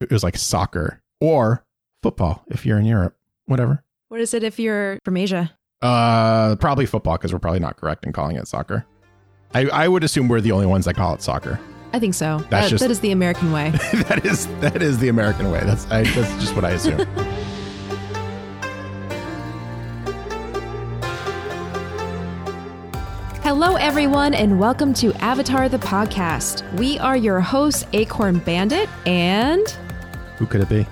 it was like soccer or football if you're in Europe. Whatever. What is it if you're from Asia? Uh, probably football because we're probably not correct in calling it soccer. I, I would assume we're the only ones that call it soccer. I think so. That's That- just- that is the American way. that is that is the American way. That's I, that's just what I assume. Hello, everyone, and welcome to Avatar the Podcast. We are your hosts, Acorn Bandit, and Who could it be?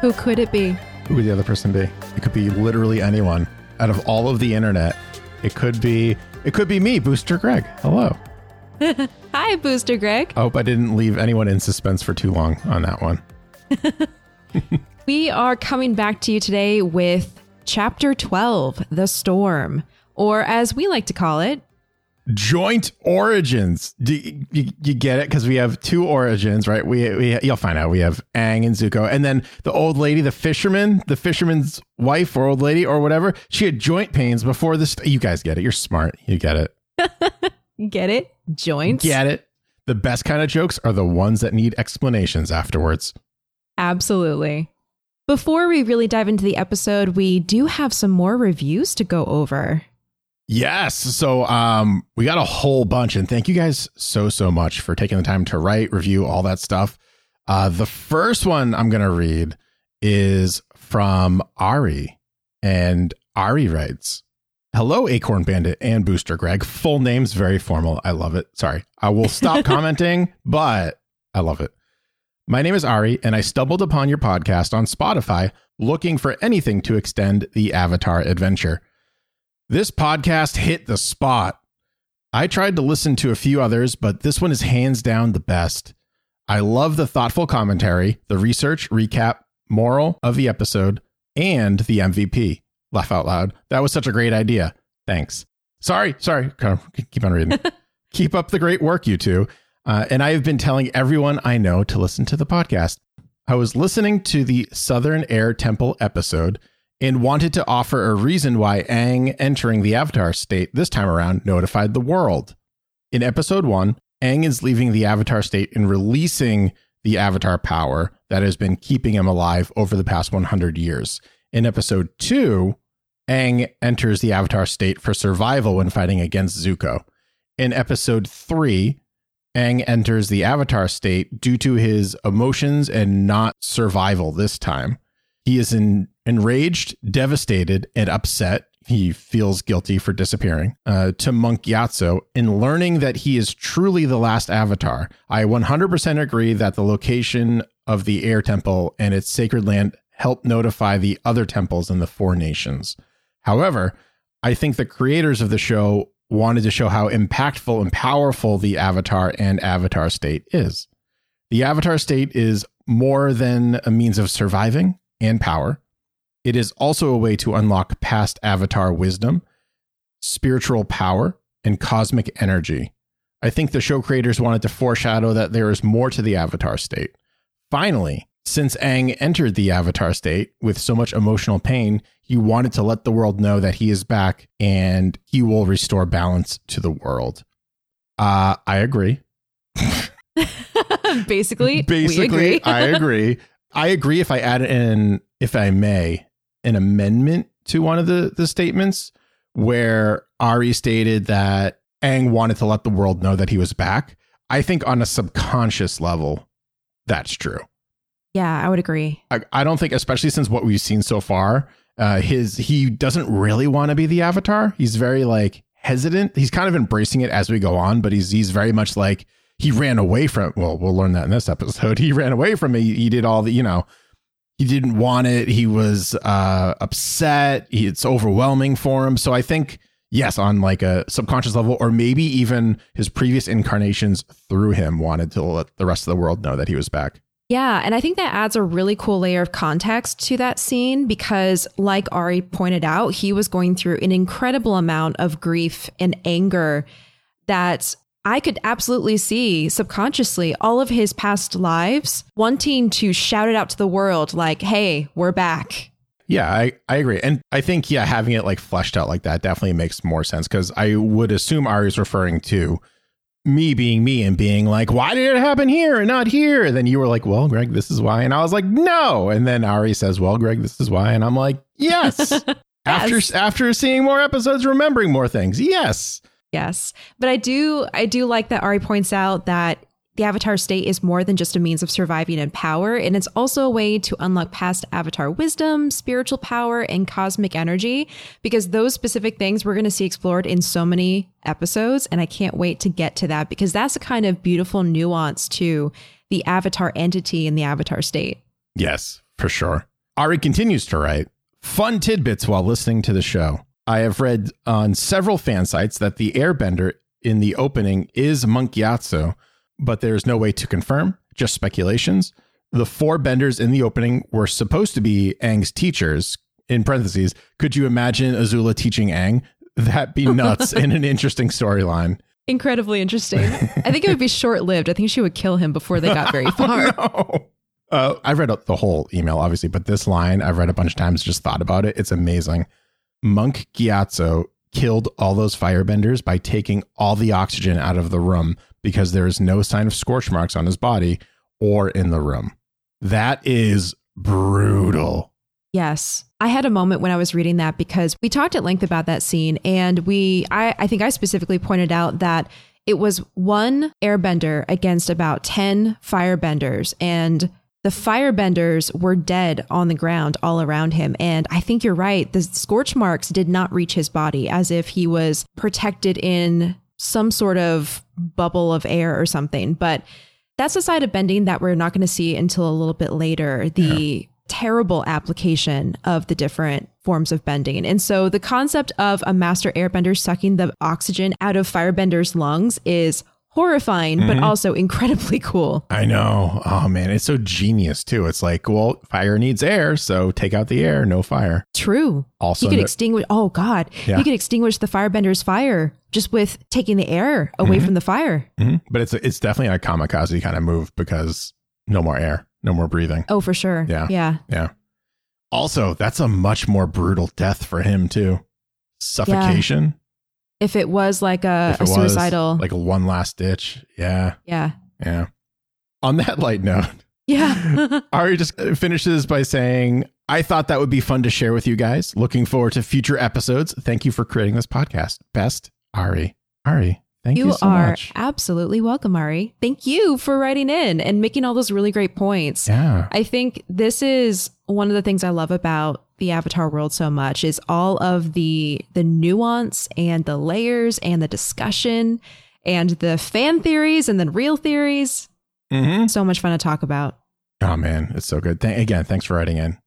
who could it be? Who would the other person be? It could be literally anyone out of all of the internet. It could be it could be me, Booster Greg. Hello. Hi, Booster Greg. I hope I didn't leave anyone in suspense for too long on that one. We are coming back to you today with Chapter 12, The Storm, or as we like to call it, Joint origins. Do you, you, you get it? Because we have two origins, right? We, we you'll find out. We have Aang and Zuko, and then the old lady, the fisherman, the fisherman's wife or old lady or whatever. She had joint pains before this. You guys get it. You're smart. You get it. get it? Joints? Get it. The best kind of jokes are the ones that need explanations afterwards. Absolutely. Before we really dive into the episode, we do have some more reviews to go over. Yes. So um we got a whole bunch and thank you guys so so much for taking the time to write, review, all that stuff. Uh the first one I'm going to read is from Ari and Ari writes Hello, Acorn Bandit and Booster Greg. Full name's very formal. I love it. Sorry. I will stop commenting, but I love it. My name is Ari, and I stumbled upon your podcast on Spotify looking for anything to extend the Avatar adventure. This podcast hit the spot. I tried to listen to a few others, but this one is hands down the best. I love the thoughtful commentary, the research, recap, moral of the episode, and the MVP. Laugh out loud. That was such a great idea. Thanks. Sorry, sorry. Keep on reading. Keep up the great work, you two. Uh, and I have been telling everyone I know to listen to the podcast. I was listening to the Southern Air Temple episode and wanted to offer a reason why Aang entering the Avatar state this time around notified the world. In episode one, Aang is leaving the Avatar state and releasing the Avatar power that has been keeping him alive over the past 100 years. In episode two, Aang enters the Avatar state for survival when fighting against Zuko. In episode three, Aang enters the Avatar state due to his emotions and not survival this time. He is in, enraged, devastated, and upset. He feels guilty for disappearing uh, to Monk Gyatso in learning that he is truly the last Avatar. I 100% agree that the location of the Air Temple and its sacred land help notify the other temples in the four nations. However, I think the creators of the show wanted to show how impactful and powerful the Avatar and Avatar state is. The Avatar state is more than a means of surviving and power. It is also a way to unlock past Avatar wisdom, spiritual power, and cosmic energy. I think the show creators wanted to foreshadow that there is more to the Avatar state. Finally, since Aang entered the Avatar state with so much emotional pain, he wanted to let the world know that he is back and he will restore balance to the world. Uh, I agree. Basically, we Basically, agree. I agree. I agree if I add in, if I may, an amendment to one of the, the statements where Ari stated that Aang wanted to let the world know that he was back. I think on a subconscious level, that's true. yeah, I would agree. I, I don't think, especially since what we've seen so far, uh, his he doesn't really want to be the Avatar. He's very like hesitant. He's kind of embracing it as we go on, but he's he's very much like he ran away from. Well, we'll learn that in this episode. He ran away from it. He, he did all the you know. He didn't want it. He was uh, upset. He, it's overwhelming for him. So I think yes, on like a subconscious level, or maybe even his previous incarnations through him wanted to let the rest of the world know that he was back. Yeah, and I think that adds a really cool layer of context to that scene because, like Ari pointed out, he was going through an incredible amount of grief and anger that I could absolutely see subconsciously all of his past lives wanting to shout it out to the world like, hey, we're back. Yeah, I, I agree. And I think, yeah, having it like fleshed out like that definitely makes more sense because I would assume Ari is referring to me being me and being like, why did it happen here and not here? And then you were like, well, Greg, this is why. And I was like, no. And then Ari says, well, Greg, this is why. And I'm like, yes. after after seeing more episodes, remembering more things. Yes. Yes. But I do I do like that Ari points out that the avatar state is more than just a means of surviving and power, and it's also a way to unlock past avatar wisdom, spiritual power, and cosmic energy, because those specific things we're going to see explored in so many episodes. And I can't wait to get to that because that's a kind of beautiful nuance to the avatar entity and the avatar state. Yes, for sure. Ari continues to write fun tidbits while listening to the show. I have read on several fan sites that the airbender in the opening is Monk Gyatso but there's no way to confirm, just speculations. The four benders in the opening were supposed to be Aang's teachers. In parentheses, could you imagine Azula teaching Aang? That'd be nuts and an interesting storyline. Incredibly interesting. I think it would be short lived. I think she would kill him before they got very far. no. uh, I've read the whole email, obviously, but this line I've read a bunch of times, just thought about it. It's amazing. Monk Gyatso killed all those firebenders by taking all the oxygen out of the room because there is no sign of scorch marks on his body or in the room. That is brutal. Yes. I had a moment when I was reading that because we talked at length about that scene and we I, I think I specifically pointed out that it was one airbender against about 10 firebenders and the firebenders were dead on the ground all around him. And I think you're right. The scorch marks did not reach his body as if he was protected in some sort of bubble of air or something. But that's a side of bending that we're not going to see until a little bit later. The yeah. terrible application of the different forms of bending. And so the concept of a master airbender sucking the oxygen out of firebender's lungs is horrifying, mm-hmm. but also incredibly cool. I know. Oh man, it's so genius too. It's like, well, fire needs air, so take out the air, no fire. True. Also, you could extinguish. Oh God, yeah. you could extinguish the firebender's fire just with taking the air away mm-hmm. from the fire. Mm-hmm. But it's it's definitely a kamikaze kind of move because no more air, no more breathing. Oh, for sure. Yeah. Yeah. Yeah. Also, that's a much more brutal death for him too. Suffocation. Yeah if it was like a, a suicidal like a one last ditch. Yeah. Yeah. Yeah. On that light note yeah. Ari just finishes by saying i thought that would be fun to share with you guys. Looking forward to future episodes. Thank you for creating this podcast. Best ari. Ari Thank you, you so are much. absolutely welcome, Ari. Thank you for writing in and making all those really great points. Yeah. I think this is one of the things I love about the Avatar world so much is all of the the nuance and the layers and the discussion and the fan theories and then real theories. Mm-hmm. So much fun to talk about. Oh man, it's so good. Th- again, thanks for writing in.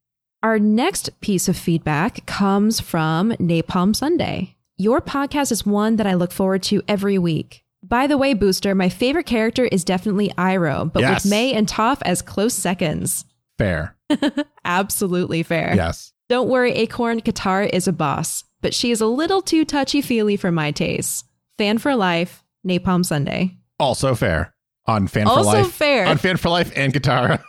Our next piece of feedback comes from Napalm Sunday. Your podcast is one that I look forward to every week. By the way, Booster, my favorite character is definitely Iroh, but yes. with Mai and Toph as close seconds. Fair. Absolutely fair. Yes. Don't worry, Acorn Katara is a boss, but she is a little too touchy feely for my taste. Fan for life, Napalm Sunday. Also fair. On Fan also for Life. Also fair. On Fan for Life and Katara.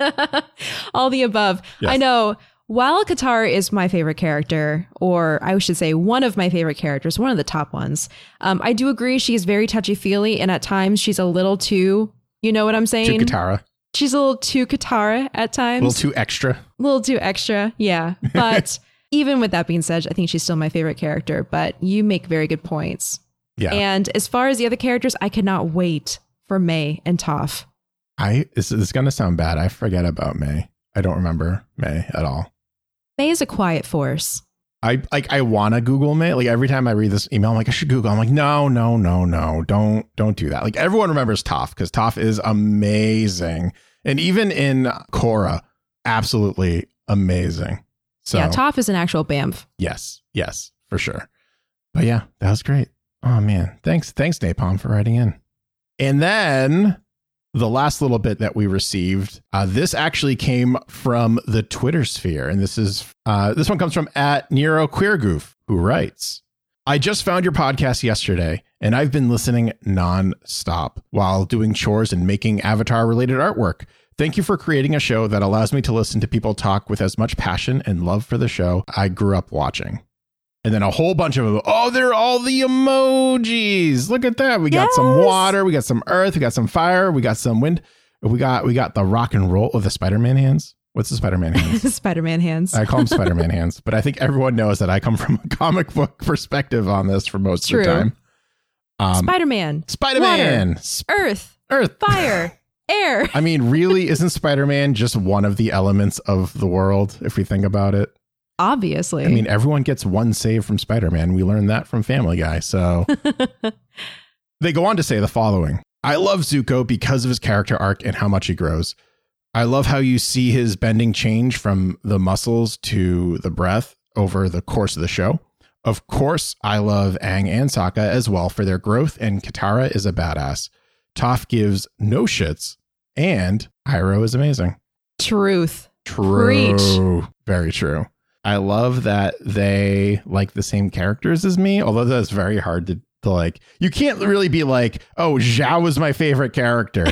All the above. Yes. I know. While Katara is my favorite character, or I should say one of my favorite characters, one of the top ones, um, I do agree she is very touchy feely, and at times she's a little too, you know what I'm saying? Too Katara. She's a little too Katara at times. A little too extra. A little too extra, yeah. But even with that being said, I think she's still my favorite character, but you make very good points. Yeah. And as far as the other characters, I cannot wait for Mai and Toph. I this is going to sound bad. I forget about Mai. I don't remember Mai at all. Mai is a quiet force. I like I wanna Google Mai. Like every time I read this email, I'm like, I should Google. I'm like, no, no, no, no. Don't don't do that. Like everyone remembers Toph because Toph is amazing. And even in Korra, absolutely amazing. So Yeah, Toph is an actual BAMF. Yes, yes, for sure. But yeah, that was great. Oh man. Thanks, thanks, Napalm, for writing in. And then the last little bit that we received, uh, this actually came from the Twitter sphere, and this is uh, this one comes from at Nero Queergoof, who writes, "I just found your podcast yesterday, and I've been listening nonstop while doing chores and making Avatar-related artwork." Thank you for creating a show that allows me to listen to people talk with as much passion and love for the show I grew up watching. And then a whole bunch of them. oh, they're all the emojis. Look at that. We got some water, we got some earth, we got some fire, we got some wind. We got we got the rock and roll with the Spider-Man hands. What's the Spider-Man hands? Spider-Man hands. I call them Spider-Man hands, but I think everyone knows that I come from a comic book perspective on this for most True. of the time. Um, Spider-Man, Spider-Man, Sp- Earth, Earth, fire, air. I mean, really, isn't Spider-Man just one of the elements of the world if we think about it? Obviously. I mean, everyone gets one save from Spider-Man. We learned that from Family Guy. So they go on to say the following. I love Zuko because of his character arc and how much he grows. I love how you see his bending change from the muscles to the breath over the course of the show. Of course, I love Aang and Sokka as well for their growth, and Katara is a badass. Toph gives no shits, and Iroh is amazing. Truth. True. Preach. Very true. I love that they like the same characters as me, although that's very hard to, to like. You can't really be like, oh, Zhao was my favorite character.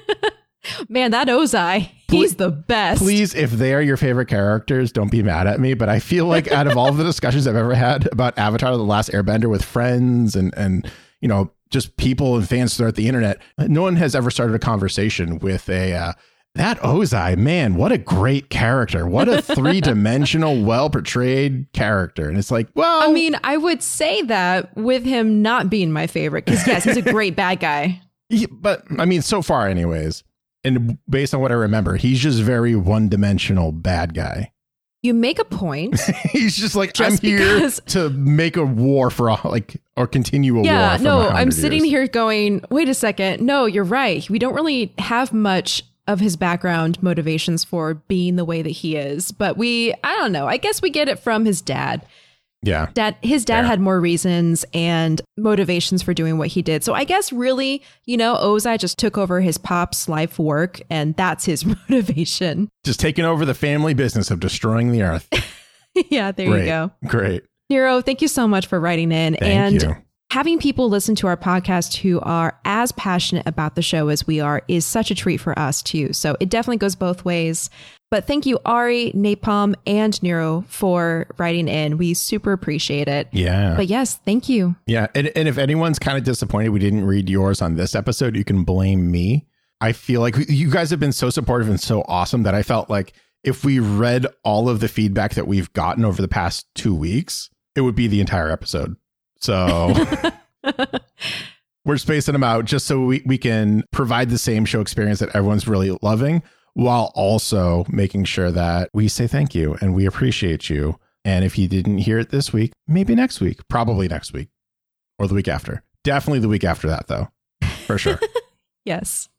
Man, that Ozai, he's the best. Please, if they are your favorite characters, don't be mad at me. But I feel like out of all of the discussions I've ever had about Avatar The Last Airbender with friends and, and you know, just people and fans throughout the internet, no one has ever started a conversation with a, uh, that Ozai, man, what a great character. What a three dimensional, well portrayed character. And it's like, well, I mean, I would say that with him not being my favorite, because yes, he's a great bad guy. he- but I mean, so far, anyways, and based on what I remember, he's just very one dimensional bad guy. You make a point. He's just like Just I'm here to make a war for all, like or continue a war. yeah, no, I'm sitting years. here going, wait a second. No, you're right. We don't really have much of his background motivations for being the way that he is. But we, I don't know. I guess we get it from his dad. Yeah, Dad, his dad Fair. had more reasons and motivations for doing what he did. So I guess really, you know, Ozai just took over his pop's life work, and that's his motivation. just taking over the family business of destroying the earth. yeah, there Great, you go. great. Nero, thank you so much for writing in Thank and you. Having people listen to our podcast who are as passionate about the show as we are is such a treat for us too. So it definitely goes both ways. But thank you, Ari, Napalm, and Nero for writing in. We super appreciate it. Yeah, But yes, thank you. yeah. And, and if anyone's kind of disappointed we didn't read yours on this episode, you can blame me. I feel like you guys have been so supportive and so awesome that I felt like if we read all of the feedback that we've gotten over the past two weeks, it would be the entire episode. So we're spacing them out just so we, we can provide the same show experience that everyone's really loving while also making sure that we say thank you and we appreciate you. And if you didn't hear it this week, maybe next week, probably next week or the week after. Definitely the week after that, though, for sure. Yes.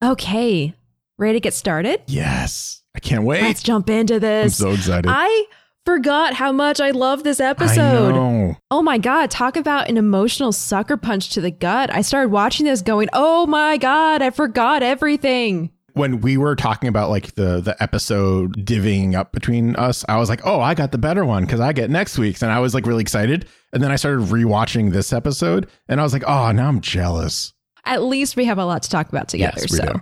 Okay. Ready to get started? yes. I can't wait. Let's jump into this. I'm so excited. I forgot how much I love this episode. Oh my God, talk about an emotional sucker punch to the gut. I started watching this going, oh my God, I forgot everything. when we were talking about like the the episode divvying up between us, I was like, "Oh, I got the better one because I get next week's," and I was like really excited. And then I started rewatching this episode, and I was like, "Oh, now I'm jealous." At least we have a lot to talk about together. Yes, so, do.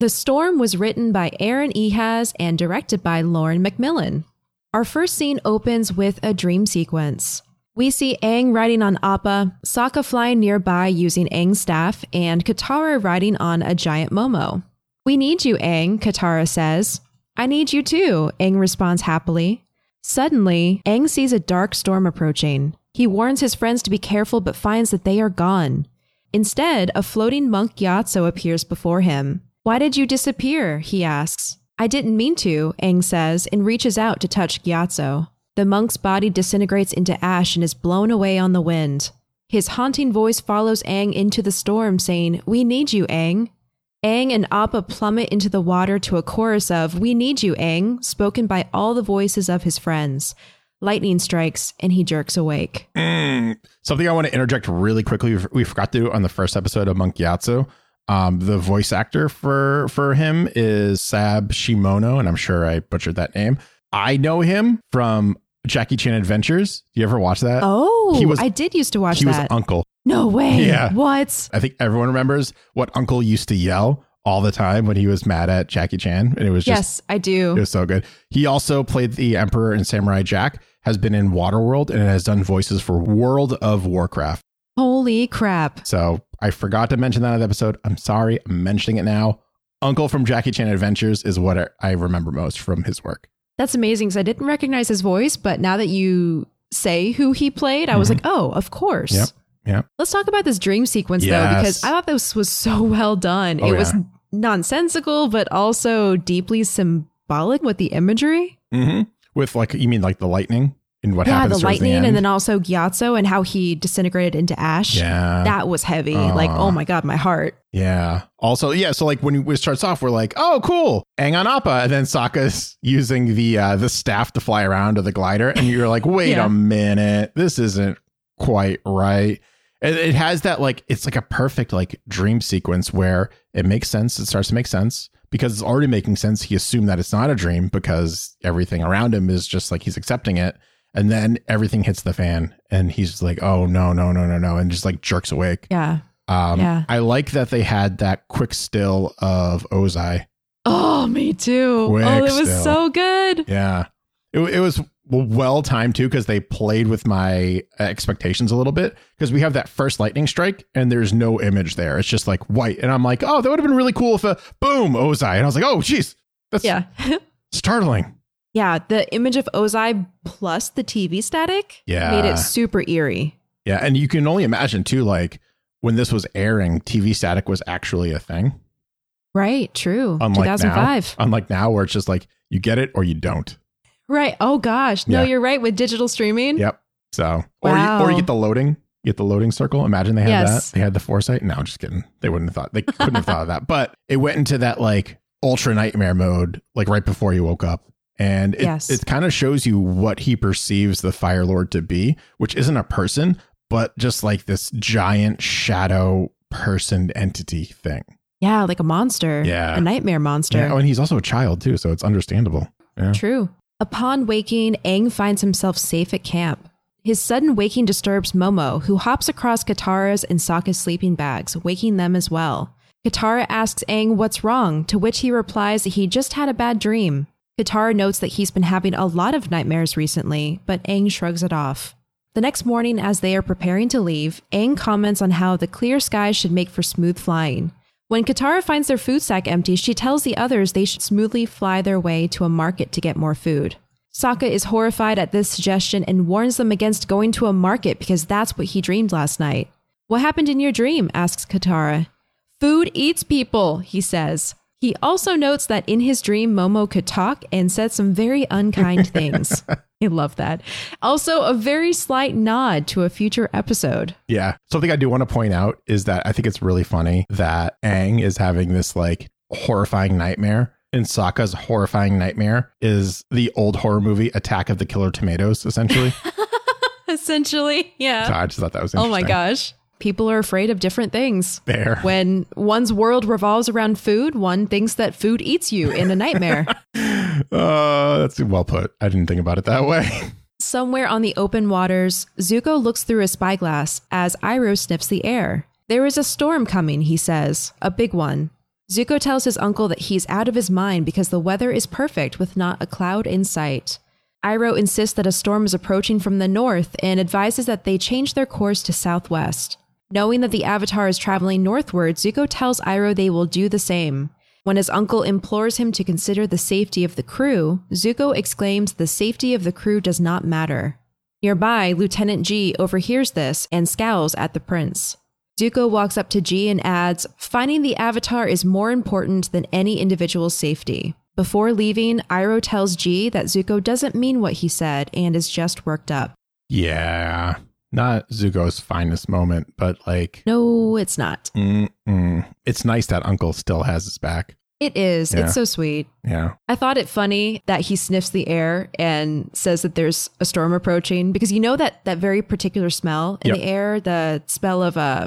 The Storm was written by Aaron Ehasz and directed by Lauren MacMullan. Our first scene opens with a dream sequence. We see Aang riding on Appa, Sokka flying nearby using Aang's staff, and Katara riding on a giant Momo. We need you, Aang, Katara says. I need you too, Aang responds happily. Suddenly, Aang sees a dark storm approaching. He warns his friends to be careful but finds that they are gone. Instead, a floating monk Gyatso appears before him. Why did you disappear? he asks. I didn't mean to, Aang says, and reaches out to touch Gyatso. The monk's body disintegrates into ash and is blown away on the wind. His haunting voice follows Aang into the storm, saying, We need you, Aang. Aang and Appa plummet into the water to a chorus of We need you, Aang, spoken by all the voices of his friends. Lightning strikes, and he jerks awake. Mm. Something I want to interject really quickly. We forgot to on the first episode of Monk Gyatso. Um, the voice actor for for him is Sab Shimono, and I'm sure I butchered that name. I know him from Jackie Chan Adventures. You ever watch that? Oh, He was- I did used to watch he was that. Uncle. no way. Yeah. What? I think everyone remembers what Uncle used to yell all the time when he was mad at Jackie Chan, and it was just Yes, I do. it was so good. He also played the Emperor in Samurai Jack, has been in Waterworld and has done voices for World of Warcraft. Holy crap. So I forgot to mention that in the episode. I'm sorry. I'm mentioning it now. Uncle from Jackie Chan Adventures is what I remember most from his work. That's amazing because I didn't recognize his voice, but now that you say who he played, I was Mhm. like, oh, of course. Yep, yep. Let's talk about this dream sequence though, because I thought this was so well done. Oh, it was yeah. nonsensical, but also deeply symbolic with the imagery. Mm-hmm. With like, you mean like the lightning and what yeah, the lightning, end? and then also Gyatso and how he disintegrated into ash. yeah. That was heavy. like, oh my God, my heart. Yeah. Also, yeah. So like when it starts off, we're like, oh, cool, Aang on Appa, and then Sokka's using the uh, the staff to fly around to the glider, and you're like, wait Yeah. a minute, this isn't quite right. And it has that like it's like a perfect like dream sequence where it makes sense. It starts to make sense because it's already making sense. He assumed that it's not a dream because everything around him is just like he's accepting it. And then everything hits the fan, and he's like, "Oh no, no, no, no, no!" and just like jerks awake. Yeah. Um, Yeah. I like that they had that quick still of Ozai. Oh, me too. Quick oh, it was still. so good. Yeah, it, it was well timed too because they played with my expectations a little bit because we have that first lightning strike and there's no image there. It's just like white, and I'm like, oh, that would have been really cool if a boom Ozai, and I was like, oh, jeez, that's Yeah. startling. Yeah. The image of Ozai plus the TV static Yeah. made it super eerie. Yeah, and you can only imagine too, like when this was airing, TV static was actually a thing. Right. True. Unlike 2005. now, unlike now, where it's just like you get it or you don't. Right. Oh gosh. No, Yeah. you're right with digital streaming. Yep. So, or you, or you get the loading, you get the loading circle. Imagine they had Yes. that. They had the foresight. No, just kidding. They wouldn't have thought. They couldn't have thought of that. But it went into that like ultra nightmare mode, like right before you woke up, and it, Yes. it kind of shows you what he perceives the Fire Lord to be, which isn't a person, but just like this giant shadow person entity thing. Yeah, like a monster. Yeah. A nightmare monster. Yeah. Oh, and he's also a child too, so it's understandable. Yeah. True. Upon waking, Aang finds himself safe at camp. His sudden waking disturbs Momo, who hops across Katara's and Sokka's sleeping bags, waking them as well. Katara asks Aang what's wrong, to which he replies that he just had a bad dream. Katara notes that he's been having a lot of nightmares recently, but Aang shrugs it off. The next morning, as they are preparing to leave, Aang comments on how the clear skies should make for smooth flying. When Katara finds their food sack empty, she tells the others they should smoothly fly their way to a market to get more food. Sokka is horrified at this suggestion and warns them against going to a market because that's what he dreamed last night. What happened in your dream? asks Katara. Food eats people, he says. He also notes that in his dream, Momo could talk and said some very unkind things. I love that. Also, a very slight nod to a future episode. Yeah. Something I do want to point out is that I think it's really funny that Aang is having this like horrifying nightmare. And Sokka's horrifying nightmare is the old horror movie Attack of the Killer Tomatoes, essentially. Essentially, yeah. so I just thought that was Oh my gosh. People are afraid of different things. There. When one's world revolves around food, one thinks that food eats you in a nightmare. Uh, that's well put. I didn't think about it that way. Somewhere on the open waters, Zuko looks through a spyglass as Iroh sniffs the air. There is a storm coming, he says, a big one. Zuko tells his uncle that he's out of his mind because the weather is perfect with not a cloud in sight. Iroh insists that a storm is approaching from the north and advises that they change their course to southwest. Knowing that the Avatar is traveling northward, Zuko tells Iroh they will do the same. When his uncle implores him to consider the safety of the crew, Zuko exclaims the safety of the crew does not matter. Nearby, Lieutenant Jee overhears this and scowls at the prince. Zuko walks up to Jee and adds, Finding the Avatar is more important than any individual's safety. Before leaving, Iroh tells Jee that Zuko doesn't mean what he said and is just worked up. yeah. Not Zuko's finest moment, but like, No, it's not. mm-mm. it's nice that Uncle still has his back. It is. Yeah. It's so sweet. Yeah. I thought it funny that he sniffs the air and says that there's a storm approaching because you know that that very particular smell in Yep. the air, the smell of uh,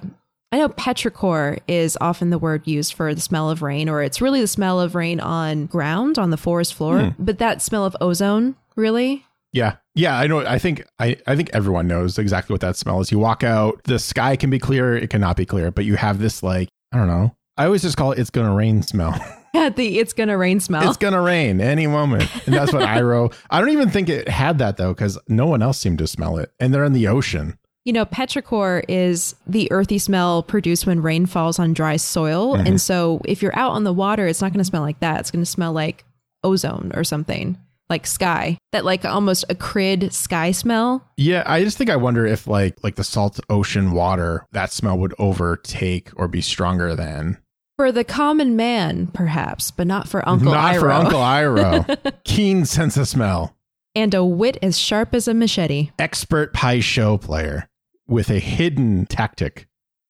I know petrichor is often the word used for the smell of rain, or it's really the smell of rain on ground on the forest floor. Hmm. But that smell of ozone, really, Yeah. Yeah, I know. I think I, I think everyone knows exactly what that smell is. You walk out, the sky can be clear, it cannot be clear, but you have this like, I don't know. I always just call it it's gonna rain smell. At the it's gonna rain smell. It's gonna rain any moment, and that's what Iroh. I don't even think it had that though, because no one else seemed to smell it, and they're in the ocean. You know, petrichor is the earthy smell produced when rain falls on dry soil. Mhm. And so if you're out on the water, it's not going to smell like that. It's going to smell like ozone or something, like sky. That like almost acrid sky smell. Yeah, I just think I wonder if like like the salt ocean water, that smell would overtake or be stronger than. For the common man, perhaps, but not for Uncle Iroh. Not for Uncle Iroh Keen sense of smell. and a wit as sharp as a machete. Expert Pai Sho player with a hidden tactic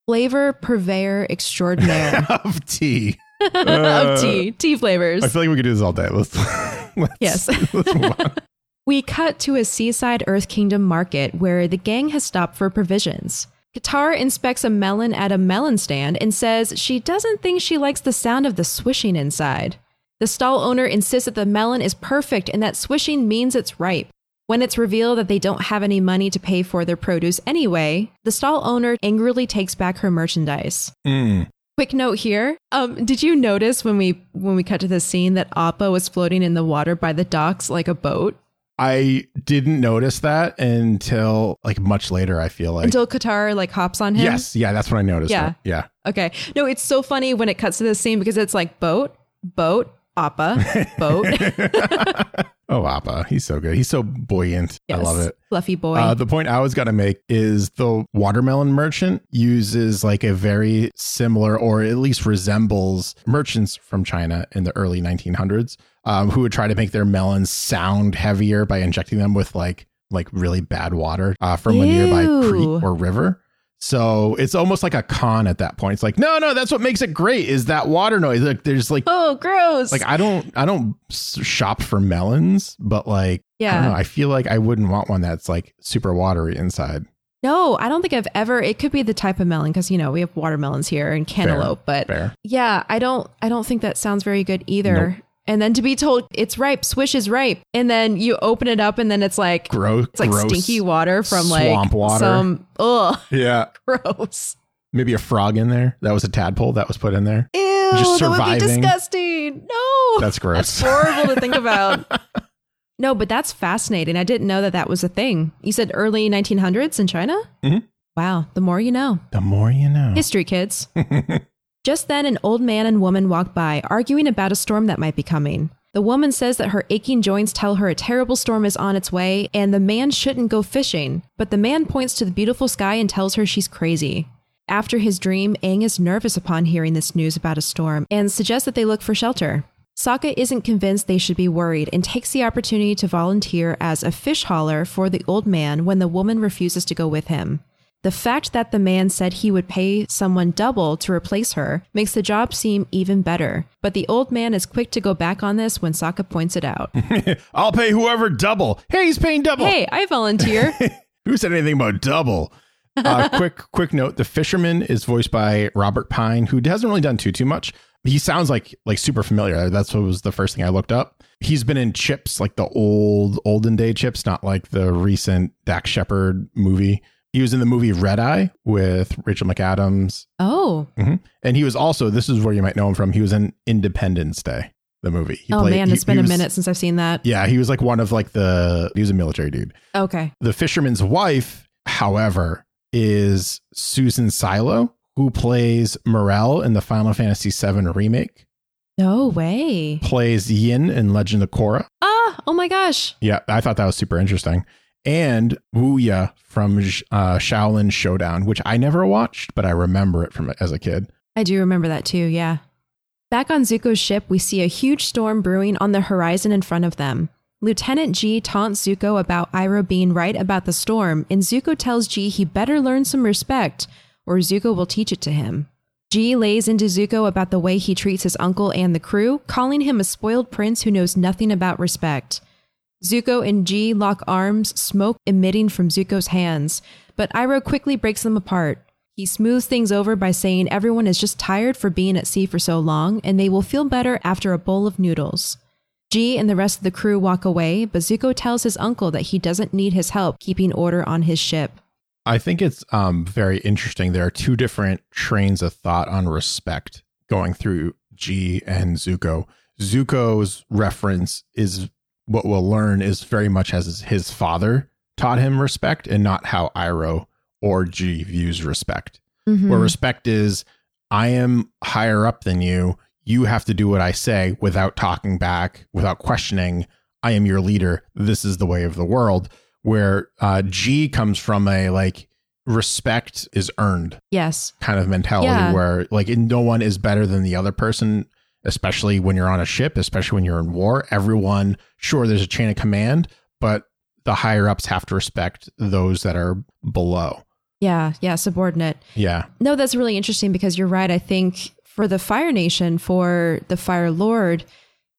Flavor purveyor extraordinaire of tea. Of tea, tea flavors. I feel like we could do this all day. Let's, let's Yes. let's move on. We cut to a seaside Earth Kingdom market where the gang has stopped for provisions. Katara inspects a melon at a melon stand and says she doesn't think she likes the sound of the swishing inside. The stall owner insists that the melon is perfect and that swishing means it's ripe. When it's revealed that they don't have any money to pay for their produce anyway, the stall owner angrily takes back her merchandise. Mm. Quick note here. Um, did you notice when we when we cut to the scene that Appa was floating in the water by the docks like a boat? I didn't notice that until like much later. I feel like until Katara like hops on him. yes, yeah, that's when I noticed. Yeah. it. yeah. Okay. No, it's so funny when it cuts to this scene because it's like boat, boat, appa, boat. oh, Appa, he's so good. He's so buoyant. I love it. Fluffy boy. Uh, the point I was going to make is the watermelon merchant uses like a very similar or at least resembles merchants from China in the early 1900s um, who would try to make their melons sound heavier by injecting them with like like really bad water uh, from a nearby creek or river. So it's almost like a con at that point. It's like, no, no, that's what makes it great is that water noise. Like there's like oh, gross. like I don't I don't shop for melons, but like I don't yeah. know. I feel like I wouldn't want one that's like super watery inside. no, I don't think I've ever. It could be the type of melon because you know we have watermelons here and cantaloupe, but Fair. yeah, I don't. I don't think that sounds very good either. And then to be told it's ripe, swish is ripe, and then you open it up and then it's like Gross. it's like gross. stinky water from like swamp water. some ugh Yeah. gross. Maybe a frog in there. That was a tadpole that was put in there. Ew, Just that would be surviving. disgusting. No, That's gross. That's horrible to think about. No, but that's fascinating. I didn't know that that was a thing. You said early 1900s in China? Mhm. Wow, the more you know. the more you know. History, kids. Just then, an old man and woman walk by, arguing about a storm that might be coming. The woman says that her aching joints tell her a terrible storm is on its way and the man shouldn't go fishing, but the man points to the beautiful sky and tells her she's crazy. After his dream, Aang is nervous upon hearing this news about a storm and suggests that they look for shelter. Sokka isn't convinced they should be worried and takes the opportunity to volunteer as a fish hauler for the old man when the woman refuses to go with him. The fact that the man said he would pay someone double to replace her makes the job seem even better. But the old man is quick to go back on this when Sokka points it out. I'll pay whoever double. Hey, he's paying double. hey, I volunteer. Who said anything about double? Uh, quick, quick note: the fisherman is voiced by Robert Pine, who hasn't really done too too much. He sounds like like super familiar. That's what was the first thing I looked up. He's been in Chips, like the old olden day Chips, not like the recent Dax Shepard movie. He was in the movie Red Eye with Rachel McAdams, oh, and he was also. This is where you might know him from. He was in Independence Day, the movie. He oh played- man, he- it's been he a minute since I've seen that. Yeah, he was like one of like the. He was a military dude. Okay. The fisherman's wife, however, is Susan Silo, who plays Morel in the Final Fantasy VII remake, No way. plays Yin in Legend of Korra. Ah, oh my gosh. Yeah, I thought that was super interesting. And Wuya from uh, Xiaolin Showdown, which I never watched, but I remember it from as a kid. I do remember that too, yeah. Back on Zuko's ship, we see a huge storm brewing on the horizon in front of them. Lieutenant Jee taunts Zuko about Iroh being right about the storm, and Zuko tells Jee he better learn some respect, or Zuko will teach it to him. Jee lays into Zuko about the way he treats his uncle and the crew, calling him a spoiled prince who knows nothing about respect. Zuko and Jee lock arms, smoke emitting from Zuko's hands, but Iroh quickly breaks them apart. He smooths things over by saying everyone is just tired for being at sea for so long and they will feel better after a bowl of noodles. Jee and the rest of the crew walk away, but Zuko tells his uncle that he doesn't need his help keeping order on his ship. I think it's um, very interesting. There are two different trains of thought on respect going through Jee and Zuko. Zuko's reference is what we'll learn is very much as his father taught him respect and not how Iroh or Jee views respect. Mhm. Where respect is, I am higher up than you. You have to do what I say without talking back, without questioning. I am your leader. This is the way of the world. Where uh, Jee comes from a like respect is earned yes. kind of mentality Yeah. where like no one is better than the other person especially when you're on a ship especially when you're in war everyone sure there's a chain of command but the higher ups have to respect those that are below Yeah. Yeah. Subordinate. yeah No, that's really interesting because you're right. I think for the Fire Nation, for the Fire Lord,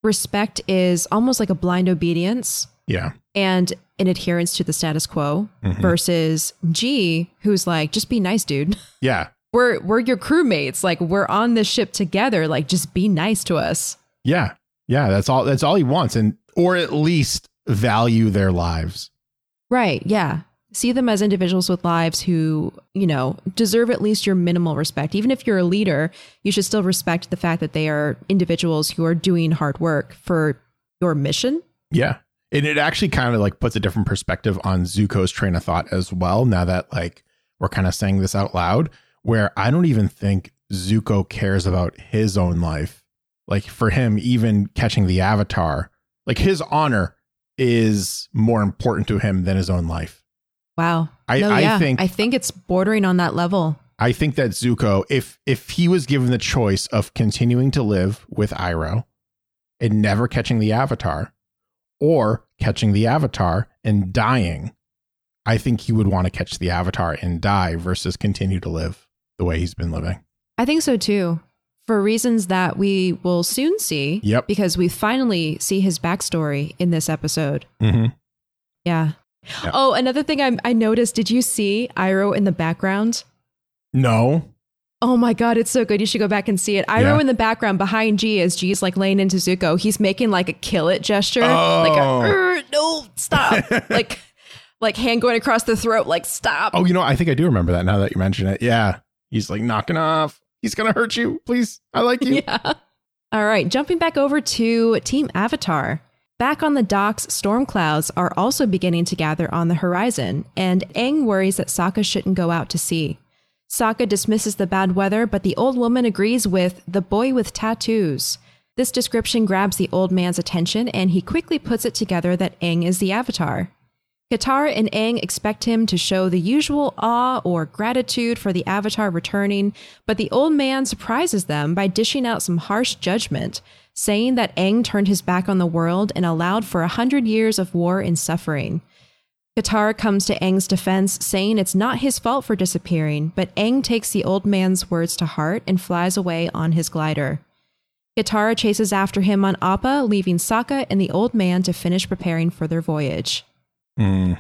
respect is almost like a blind obedience yeah and an adherence to the status quo Mhm. versus Jee, who's like, just be nice, dude. yeah We're we're your crewmates. Like we're on this ship together. Like just be nice to us. yeah yeah that's all that's all he wants and or at least value their lives Right. Yeah. See them as individuals with lives who, you know, deserve at least your minimal respect. Even if you're a leader, you should still respect the fact that they are individuals who are doing hard work for your mission. Yeah. And it actually kind of like puts a different perspective on Zuko's train of thought as well. Now that like we're kind of saying this out loud, where I don't even think Zuko cares about his own life. Like for him, even catching the avatar, like his honor is more important to him than his own life. Wow. I- no, I yeah. think- I think it's bordering on that level. I think that Zuko, if if he was given the choice of continuing to live with Iroh and never catching the Avatar, or catching the Avatar and dying, I think he would want to catch the Avatar and die versus continue to live the way he's been living. I think so too. For reasons that we will soon see. Yep. Because we finally see his backstory in this episode. Mm-hmm. Yeah. Yeah. Oh, another thing I, I noticed. Did you see Iroh in the background? No. Oh my god, it's so good. You should go back and see it. Iroh Yeah. in the background behind Jee as Jee's like laying into Zuko. He's making like a kill it gesture. Like a Oh. "Er, no, stop. like like hand going across the throat, like stop. Oh, you know, I think I do remember that now that you mention it. Yeah. He's like knocking off. He's gonna hurt you. Please. I like you. Yeah. All right, jumping back over to Team Avatar. Back on the docks, storm clouds are also beginning to gather on the horizon, and Aang worries that Sokka shouldn't go out to sea. Sokka dismisses the bad weather, but the old woman agrees with the boy with tattoos. This description grabs the old man's attention, and he quickly puts it together that Aang is the Avatar. Katara and Aang expect him to show the usual awe or gratitude for the Avatar returning, but the old man surprises them by dishing out some harsh judgment, saying that Aang turned his back on the world and allowed for a hundred years of war and suffering. Katara comes to Aang's defense, saying it's not his fault for disappearing, but Aang takes the old man's words to heart and flies away on his glider. Katara chases after him on Appa, leaving Sokka and the old man to finish preparing for their voyage. Mm.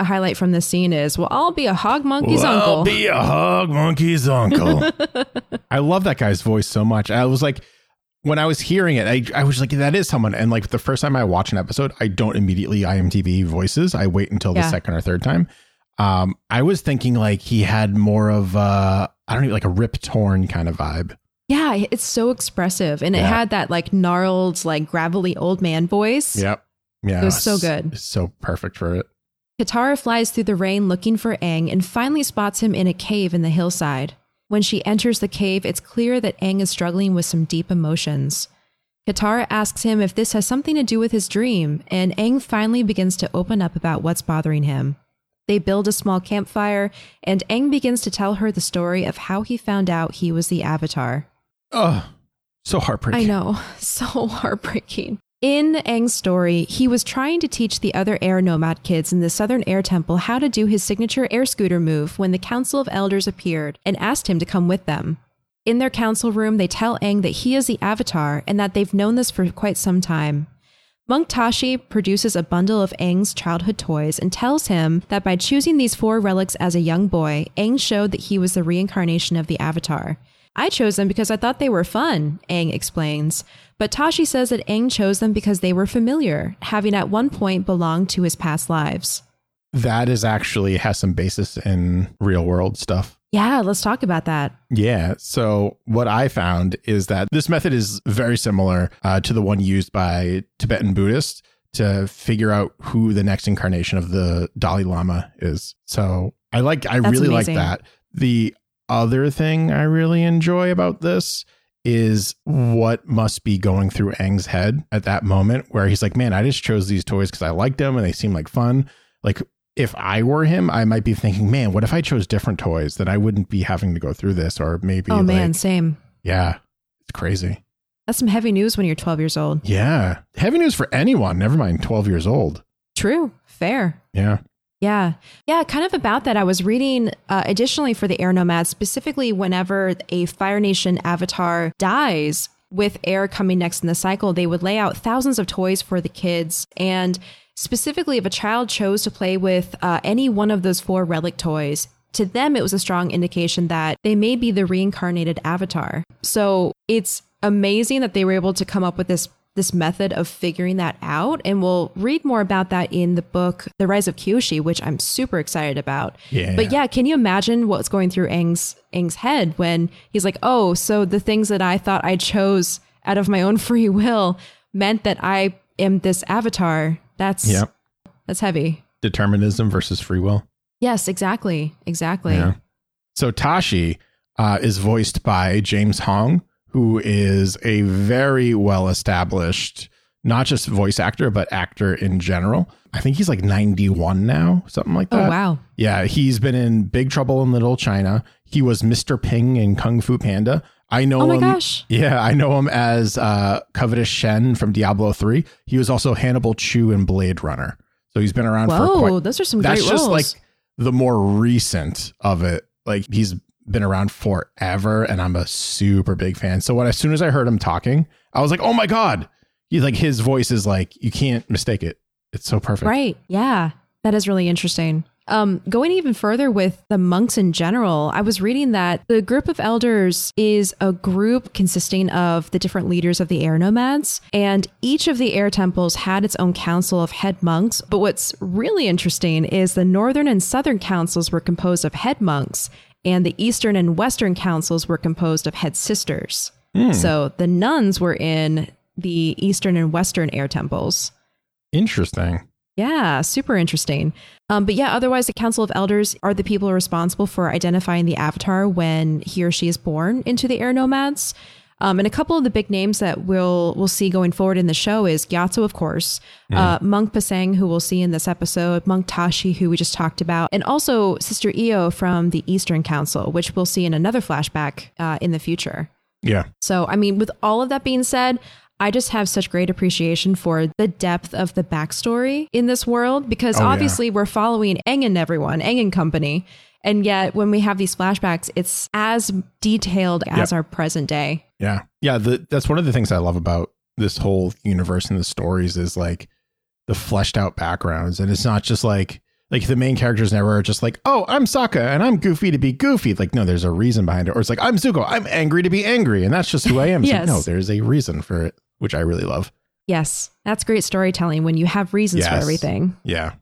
A highlight from the scene is, well, I'll be a hog monkey's Well, uncle. be a hog monkey's uncle. I love that guy's voice so much. I was like, when I was hearing it, I, I was like, that is someone. And like the first time I watch an episode, I don't immediately IMDb voices. I wait until the Yeah. second or third time. Um, I was thinking like he had more of uh, I don't know, like a Rip Torn kind of vibe. yeah, it's so expressive. And it had that like gnarled, like gravelly old man voice. Yep. Yeah. It was so good. It's so perfect for it. Katara flies through the rain looking for Aang and finally spots him in a cave in the hillside. When she enters the cave, it's clear that Aang is struggling with some deep emotions. Katara asks him if this has something to do with his dream, and Aang finally begins to open up about what's bothering him. They build a small campfire, and Aang begins to tell her the story of how he found out he was the Avatar. Oh, so heartbreaking. I know, so heartbreaking. In Aang's story, he was trying to teach the other air nomad kids in the Southern Air Temple how to do his signature air scooter move when the Council of Elders appeared and asked him to come with them. In their council room, they tell Aang that he is the Avatar and that they've known this for quite some time. Monk Tashi produces a bundle of Aang's childhood toys and tells him that by choosing these four relics as a young boy, Aang showed that he was the reincarnation of the Avatar. I chose them because I thought they were fun, Aang explains. But Tashi says that Aang chose them because they were familiar, having at one point belonged to his past lives. That is actually has some basis in real world stuff. Yeah, let's talk about that. Yeah. So, what I found is that this method is very similar uh, to the one used by Tibetan Buddhists to figure out who the next incarnation of the Dalai Lama is. So, I like, I That's really amazing. like that. The other thing I really enjoy about this is what must be going through Aang's head at that moment where he's like, man, I just chose these toys because I liked them and they seem like fun. Like, if I were him, I might be thinking, man, what if I chose different toys? Then I wouldn't be having to go through this, or maybe, oh man, same. yeah, it's crazy. That's some heavy news when you're 12 years old. Yeah, heavy news for anyone. Never mind, twelve years old. True. Fair. Yeah, Yeah. Yeah. Kind of about that. I was reading uh, additionally for the Air Nomads, specifically whenever a Fire Nation avatar dies with air coming next in the cycle, they would lay out thousands of toys for the kids. And specifically, if a child chose to play with uh, any one of those four relic toys, to them, it was a strong indication that they may be the reincarnated avatar. So it's amazing that they were able to come up with this this method of figuring that out and we'll read more about that in the book The Rise of Kyoshi which I'm super excited about. Yeah. But yeah, can you imagine what's going through Aang's Aang's head when he's like, "Oh, so the things that I thought I chose out of my own free will meant that I am this avatar." That's yeah. that's heavy. Determinism versus free will. Yes, exactly. Exactly. Yeah. So Tashi uh, is voiced by James Hong, who is a very well established, not just voice actor, but actor in general. I think he's like 91 now, something like that. Oh wow. Yeah, he's been in Big Trouble in Little China. He was Mr. Ping in Kung Fu Panda. I know Oh him. gosh. Yeah, I know him as uh, Covetous Shen from Diablo 3. He was also Hannibal Chew in Blade Runner. So he's been around for Whoa, quite those are some That's great just roles. like the more recent of it. Like he's been around forever and I'm a super big fan. So when as soon as I heard him talking, I was like, "Oh my god." He like his voice is like you can't mistake it. It's so perfect. Right. Yeah. That is really interesting. Um, going even further with the monks in general, I was reading that the group of elders is a group consisting of the different leaders of the air nomads, and each of the air temples had its own council of head monks. But what's really interesting is the northern and southern councils were composed of head monks, and the eastern and western councils were composed of head sisters. So the nuns were in the eastern and western air temples. Interesting. Yeah, super interesting. Um, but yeah, otherwise, the Council of Elders are the people responsible for identifying the avatar when he or she is born into the air nomads. Um, and a couple of the big names that we'll we'll see going forward in the show is Gyatso, of course, uh, Monk Pasang, who we'll see in this episode, Monk Tashi, who we just talked about, and also Sister Io from the Eastern Council, which we'll see in another flashback uh, in the future. Yeah. So, I mean, with all of that being said, I just have such great appreciation for the depth of the backstory in this world because Oh, yeah. obviously we're following Aang and everyone, Aang and company. And yet, when we have these flashbacks, it's as detailed as Yep. our present day. Yeah. Yeah. The, that's one of the things I love about this whole universe and the stories is like the fleshed out backgrounds. And it's not just like, like the main characters never are just like, oh, I'm Sokka and I'm goofy to be goofy. Like, no, there's a reason behind it. Or it's like, I'm Zuko, I'm angry to be angry. And that's just who I am. Like, Yes. no, there's a reason for it, which I really love. Yes, that's great storytelling when you have reasons for everything. Yeah.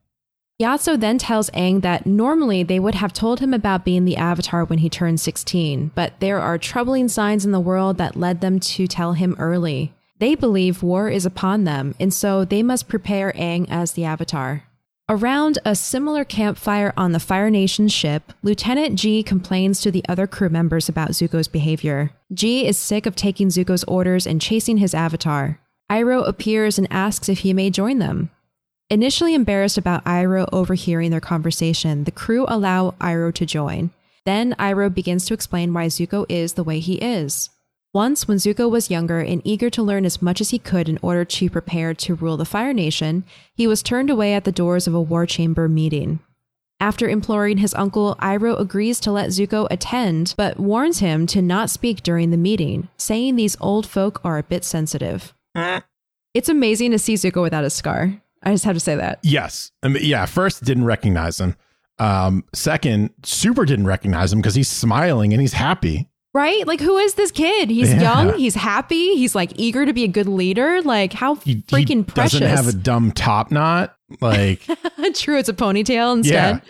Gyatso then tells Aang that normally they would have told him about being the Avatar when he turned 16, but there are troubling signs in the world that led them to tell him early. They believe war is upon them, and so they must prepare Aang as the Avatar. Around a similar campfire on the Fire Nation ship, Lieutenant Jee complains to the other crew members about Zuko's behavior. Jee is sick of taking Zuko's orders and chasing his avatar. Iroh appears and asks if he may join them. Initially embarrassed about Iroh overhearing their conversation, the crew allow Iroh to join. Then Iroh begins to explain why Zuko is the way he is. Once, when Zuko was younger and eager to learn as much as he could in order to prepare to rule the Fire Nation, he was turned away at the doors of a war chamber meeting. After imploring his uncle, Iroh agrees to let Zuko attend, but warns him to not speak during the meeting, saying these old folk are a bit sensitive. Eh. It's amazing to see Zuko without a scar. I just have to say that. Yes. I mean, yeah. First, didn't recognize him. Um, second, super didn't recognize him because he's smiling and he's happy. Right? Like, who is this kid? He's Yeah. young. He's happy. He's like eager to be a good leader. Like, how He, he freaking precious. doesn't have a dumb top knot. Like, True, it's a ponytail instead.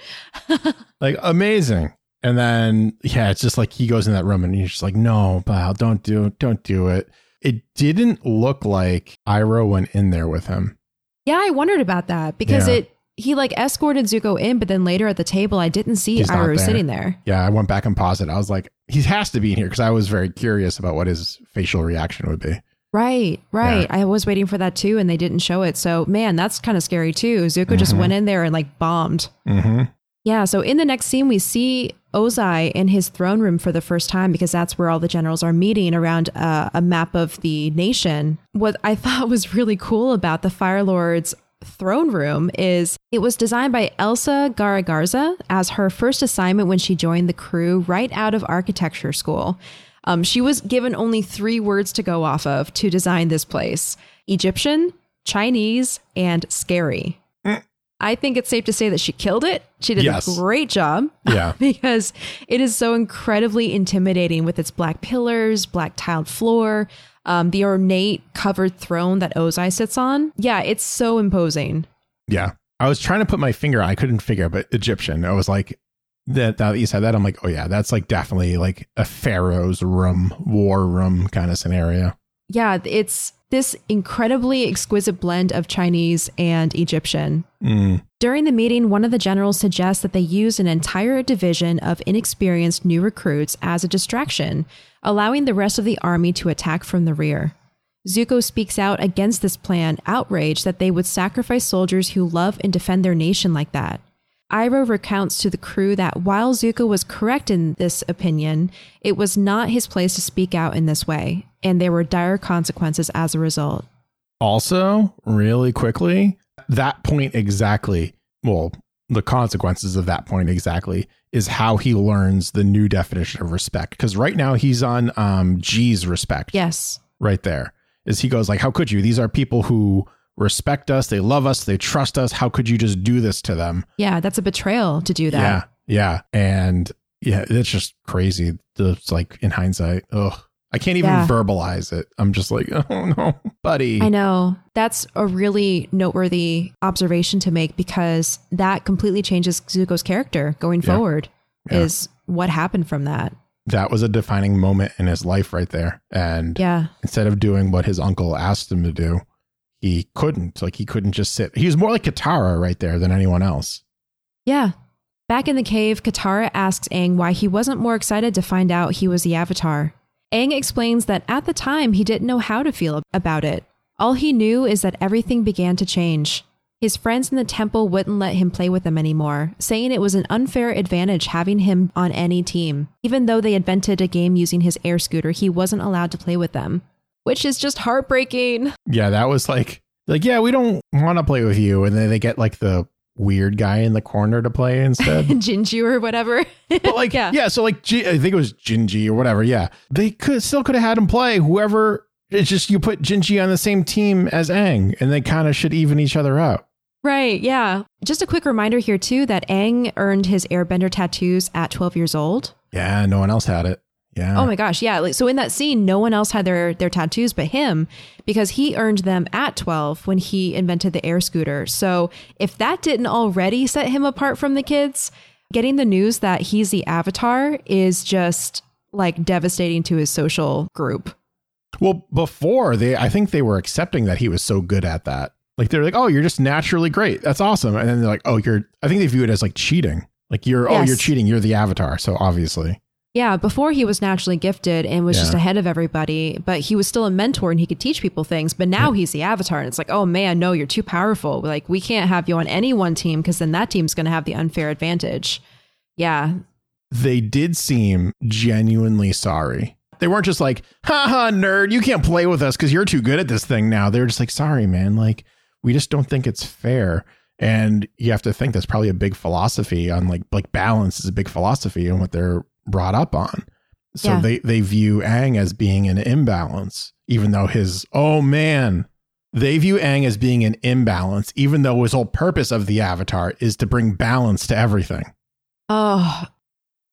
yeah. like amazing. And then yeah, it's just like he goes in that room and he's just like, no, Bao, don't do don't do it. It didn't look like Iroh went in there with him. Yeah, I wondered about that because Yeah. it he like escorted Zuko in, but then later at the table, I didn't see He's Iroh there. sitting there. Yeah, I went back and paused it. I was like, he has to be in here because I was very curious about what his facial reaction would be. Right, right. I was waiting for that too, and they didn't show it. So, man, that's kind of scary too. Zuko just Mhm. went in there and like bombed. Mm-hmm. Yeah. So, in the next scene, we see Ozai in his throne room for the first time because that's where all the generals are meeting around uh, a map of the nation. What I thought was really cool about the Fire Lord's throne room is it was designed by Elsa Garagarza as her first assignment when she joined the crew right out of architecture school. Um, she was given only three words to go off of to design this place Egyptian, Chinese, and scary. I think it's safe to say that she killed it. She did Yes. a great job Yeah. because it is so incredibly intimidating with its black pillars, black tiled floor, um, the ornate covered throne that Ozai sits on. Yeah, it's so imposing. Yeah. I was trying to put my finger, I couldn't figure, but Egyptian. I was like, that now that you said that, I'm like, oh yeah, that's like definitely like a pharaoh's room, war room kind of scenario. Yeah, it's this incredibly exquisite blend of Chinese and Egyptian. Mm. During the meeting, one of the generals suggests that they use an entire division of inexperienced new recruits as a distraction, allowing the rest of the army to attack from the rear. Zuko speaks out against this plan, outraged that they would sacrifice soldiers who love and defend their nation like that. Iroh recounts to the crew that while Zuko was correct in this opinion, it was not his place to speak out in this way, and there were dire consequences as a result. Also, really quickly, that point exactly, well, the consequences of that point exactly is how he learns the new definition of respect. Because right now he's on um, Jee's respect. Yes. right there is he goes like how could you these are people who respect us they love us they trust us how could you just do this to them Yeah, that's a betrayal to do that. yeah yeah and yeah it's just crazy it's like in hindsight ugh i can't even Yeah. verbalize it i'm just like oh no buddy I know. That's a really noteworthy observation to make because that completely changes Zuko's character going Yeah. forward, Yeah. is what happened from that. that was a defining moment in his life right there and Yeah. instead of doing what his uncle asked him to do he couldn't like he couldn't just sit he was more like katara right there than anyone else Yeah. Back in the cave, Katara asks Aang why he wasn't more excited to find out he was the Avatar. Aang explains that at the time he didn't know how to feel about it. All he knew is that everything began to change. His friends in the temple wouldn't let him play with them anymore, saying it was an unfair advantage having him on any team. Even though they invented a game using his air scooter, he wasn't allowed to play with them, which is just heartbreaking. Yeah, that was like like yeah, we don't want to play with you, and then they get like the weird guy in the corner to play instead. Jinju or whatever. but like Yeah. yeah. so like G, I think it was Jinji or whatever. Yeah, they could still could have had him play whoever. It's just you put Jinji on the same team as Aang, and they kind of should even each other out. Right, yeah. Just a quick reminder here, too, that Aang earned his airbender tattoos at 12 years old. Yeah, no one else had it. Yeah. Oh my gosh, yeah. Like, so in that scene, no one else had their, their tattoos but him because he earned them at 12 when he invented the air scooter. So if that didn't already set him apart from the kids, getting the news that he's the avatar is just like devastating to his social group. Well, before they, I think they were accepting that he was so good at that. Like they're like, oh, you're just naturally great. That's awesome. And then they're like, oh, you're. I think they view it as like cheating. Like you're, oh, you're cheating. You're the avatar. So obviously, Yeah, before he was naturally gifted and was just ahead of everybody, but he was still a mentor and he could teach people things. But now he's the avatar, and it's like, oh man, no, you're too powerful. Like, we can't have you on any one team because then that team's going to have the unfair advantage. Yeah, they did seem genuinely sorry. They weren't just like, haha, nerd, you can't play with us because you're too good at this thing now. They were just like, sorry, man. Like, we just don't think it's fair. And you have to think that's probably a big philosophy on like like balance is a big philosophy and what they're brought up on. So Yeah. they they view Aang as being an imbalance, even though his oh man, they view Aang as being an imbalance, even though his whole purpose of the avatar is to bring balance to everything. Oh,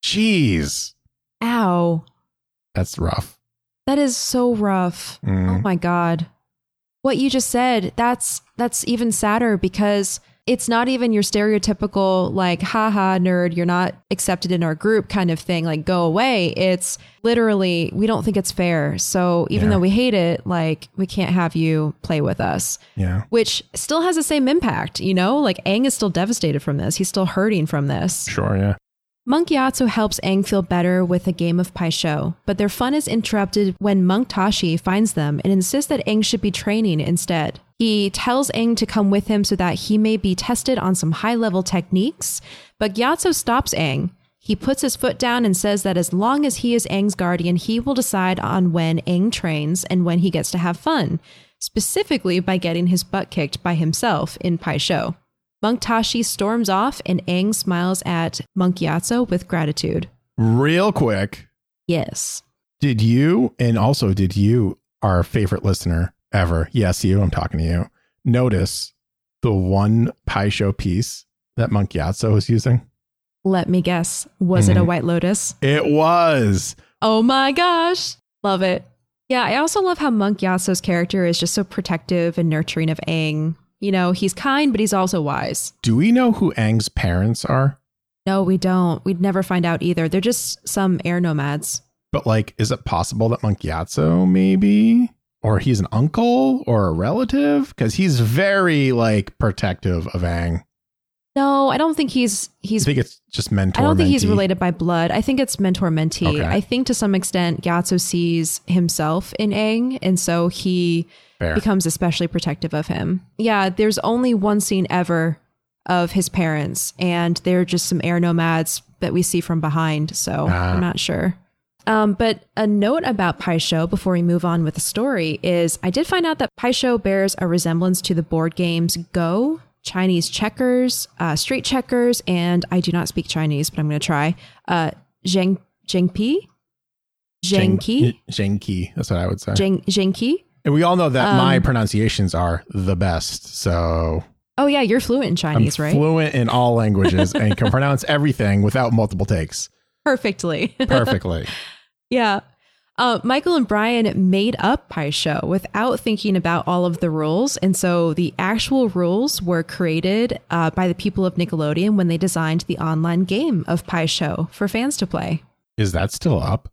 Jeez, ow. that's rough. That is so rough. Mm. Oh my god. What you just said, that's that's even sadder because It's not even your stereotypical, like, haha, nerd, you're not accepted in our group kind of thing, like, go away. It's literally, we don't think it's fair. So even Yeah. though we hate it, like, we can't have you play with us, Yeah. which still has the same impact, you know? Like, Aang is still devastated from this. He's still hurting from this. Sure. Yeah. Monk Gyatso helps Aang feel better with a game of Pai Sho, but their fun is interrupted when Monk Tashi finds them and insists that Aang should be training instead. He tells Aang to come with him so that he may be tested on some high level techniques, but Gyatso stops Aang. He puts his foot down and says that as long as he is Aang's guardian, he will decide on when Aang trains and when he gets to have fun, specifically by getting his butt kicked by himself in Pai Sho. Monk Tashi storms off and Aang smiles at Monk Gyatso with gratitude. Real quick. Yes. Did you, and also did you, our favorite listener ever, yes, you, I'm talking to you, notice the one Pai Sho piece that Monk Gyatso was using? Let me guess. Was it a Mhm. White Lotus? It was. Oh my gosh. Love it. Yeah, I also love how Monk Gyatso's character is just so protective and nurturing of Aang. You know, he's kind, but he's also wise. Do we know who Aang's parents are? No, we don't. We'd never find out either. They're just some air nomads. But like, is it possible that Monk Gyatso maybe? Or he's an uncle or a relative? Because he's very like protective of Aang. No, I don't think he's he's. I think it's just mentor. I don't think he's related by blood. I think it's mentor mentee. Okay. I think to some extent Gyatso sees himself in Aang, and so he Fair. becomes especially protective of him. Yeah, there's only one scene ever of his parents, and they're just some air nomads that we see from behind. So Ah. I'm not sure. Um, but a note about Pai Sho before we move on with the story is I did find out that Pai Sho bears a resemblance to the board games Go, Chinese checkers, uh, street checkers, and I do not speak Chinese, but I'm going to try. Uh, Zheng Zhengpi, Zhengqi, Zhengqi. That's what I would say. Zheng Zhengqi. and we all know that Um, my pronunciations are the best. So Oh yeah, you're fluent in Chinese, I'm right? fluent in all languages and can pronounce everything without multiple takes Perfectly. perfectly. Yeah. Uh, Michael and Bryan made up Pai Sho without thinking about all of the rules. And so the actual rules were created uh, by the people of Nickelodeon when they designed the online game of Pai Sho for fans to play. Is that still up?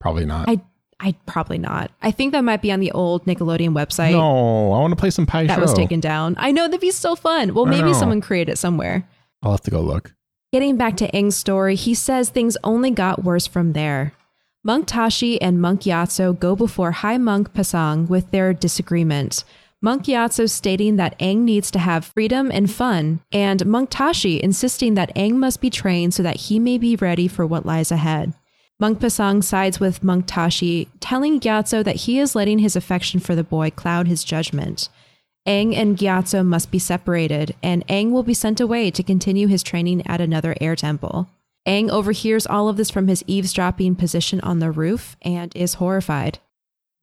Probably not. I I probably not. I think that might be on the old Nickelodeon website no, I want to play some Pai Sho. that Show. was taken down. I know that'd be so fun. Well, I maybe know. someone created it somewhere. I'll have to go look. Getting back to Aang's story, he says things only got worse from there. Monk Tashi and Monk Gyatso go before High Monk Pasang with their disagreement. Monk Gyatso stating that Aang needs to have freedom and fun, and Monk Tashi insisting that Aang must be trained so that he may be ready for what lies ahead. Monk Pasang sides with Monk Tashi, telling Gyatso that he is letting his affection for the boy cloud his judgment. Aang and Gyatso must be separated, and Aang will be sent away to continue his training at another air temple. Aang overhears all of this from his eavesdropping position on the roof and is horrified.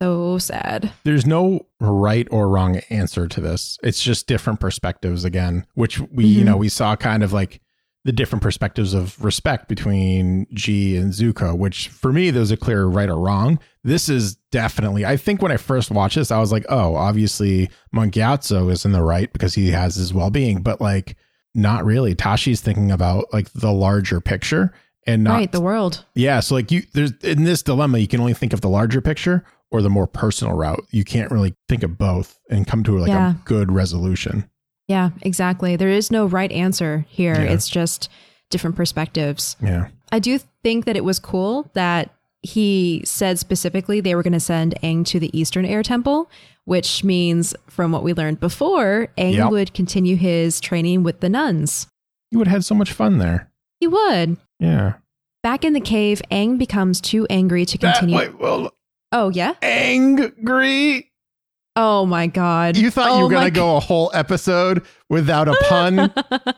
So sad. There's no right or wrong answer to this. It's just different perspectives again, which we, you Mhm. know, we saw kind of like the different perspectives of respect between Jee and Zuko, which for me, there's a clear right or wrong. This is definitely, I think when I first watched this, I was like, oh, obviously Monk Gyatso is in the right because he has his well being, but like, not really. Tashi's thinking about like the larger picture and not right, the world. yeah, so like you there's in this dilemma you can only think of the larger picture or the more personal route. You can't really think of both and come to like Yeah. a good resolution. Yeah, exactly. There is no right answer here. Yeah. It's just different perspectives. Yeah. I do think that it was cool that he said specifically they were going to send Aang to the Eastern Air Temple, which means, from what we learned before, Aang Yep. would continue his training with the nuns. You would have had so much fun there. He would. Yeah. Back in the cave, Aang becomes too angry to That, continue. wait, well, oh, yeah? angry. Oh, my God. You thought you Oh were gonna go a whole episode without a pun?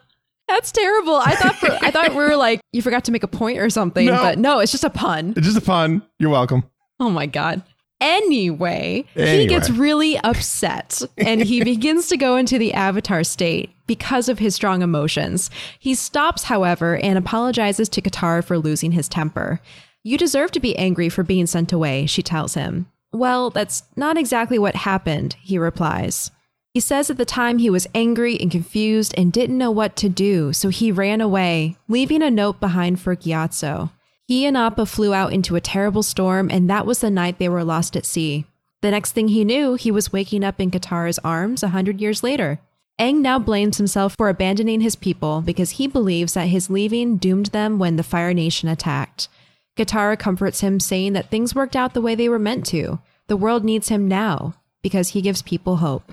That's terrible. I thought for, I thought we were like you forgot to make a point or something, No. but no, it's just a pun. it's just a pun. You're welcome. Oh my god. Anyway, he gets really upset and he begins to go into the avatar state because of his strong emotions. He stops, however, and apologizes to Katara for losing his temper. You deserve to be angry for being sent away, she tells him. Well, that's not exactly what happened, he replies. He says at the time he was angry and confused and didn't know what to do, so he ran away, leaving a note behind for Gyatso. He and Appa flew out into a terrible storm, and that was the night they were lost at sea. The next thing he knew, he was waking up in Katara's arms a hundred years later. Aang now blames himself for abandoning his people because he believes that his leaving doomed them when the Fire Nation attacked. Katara comforts him, saying that things worked out the way they were meant to. The world needs him now because he gives people hope.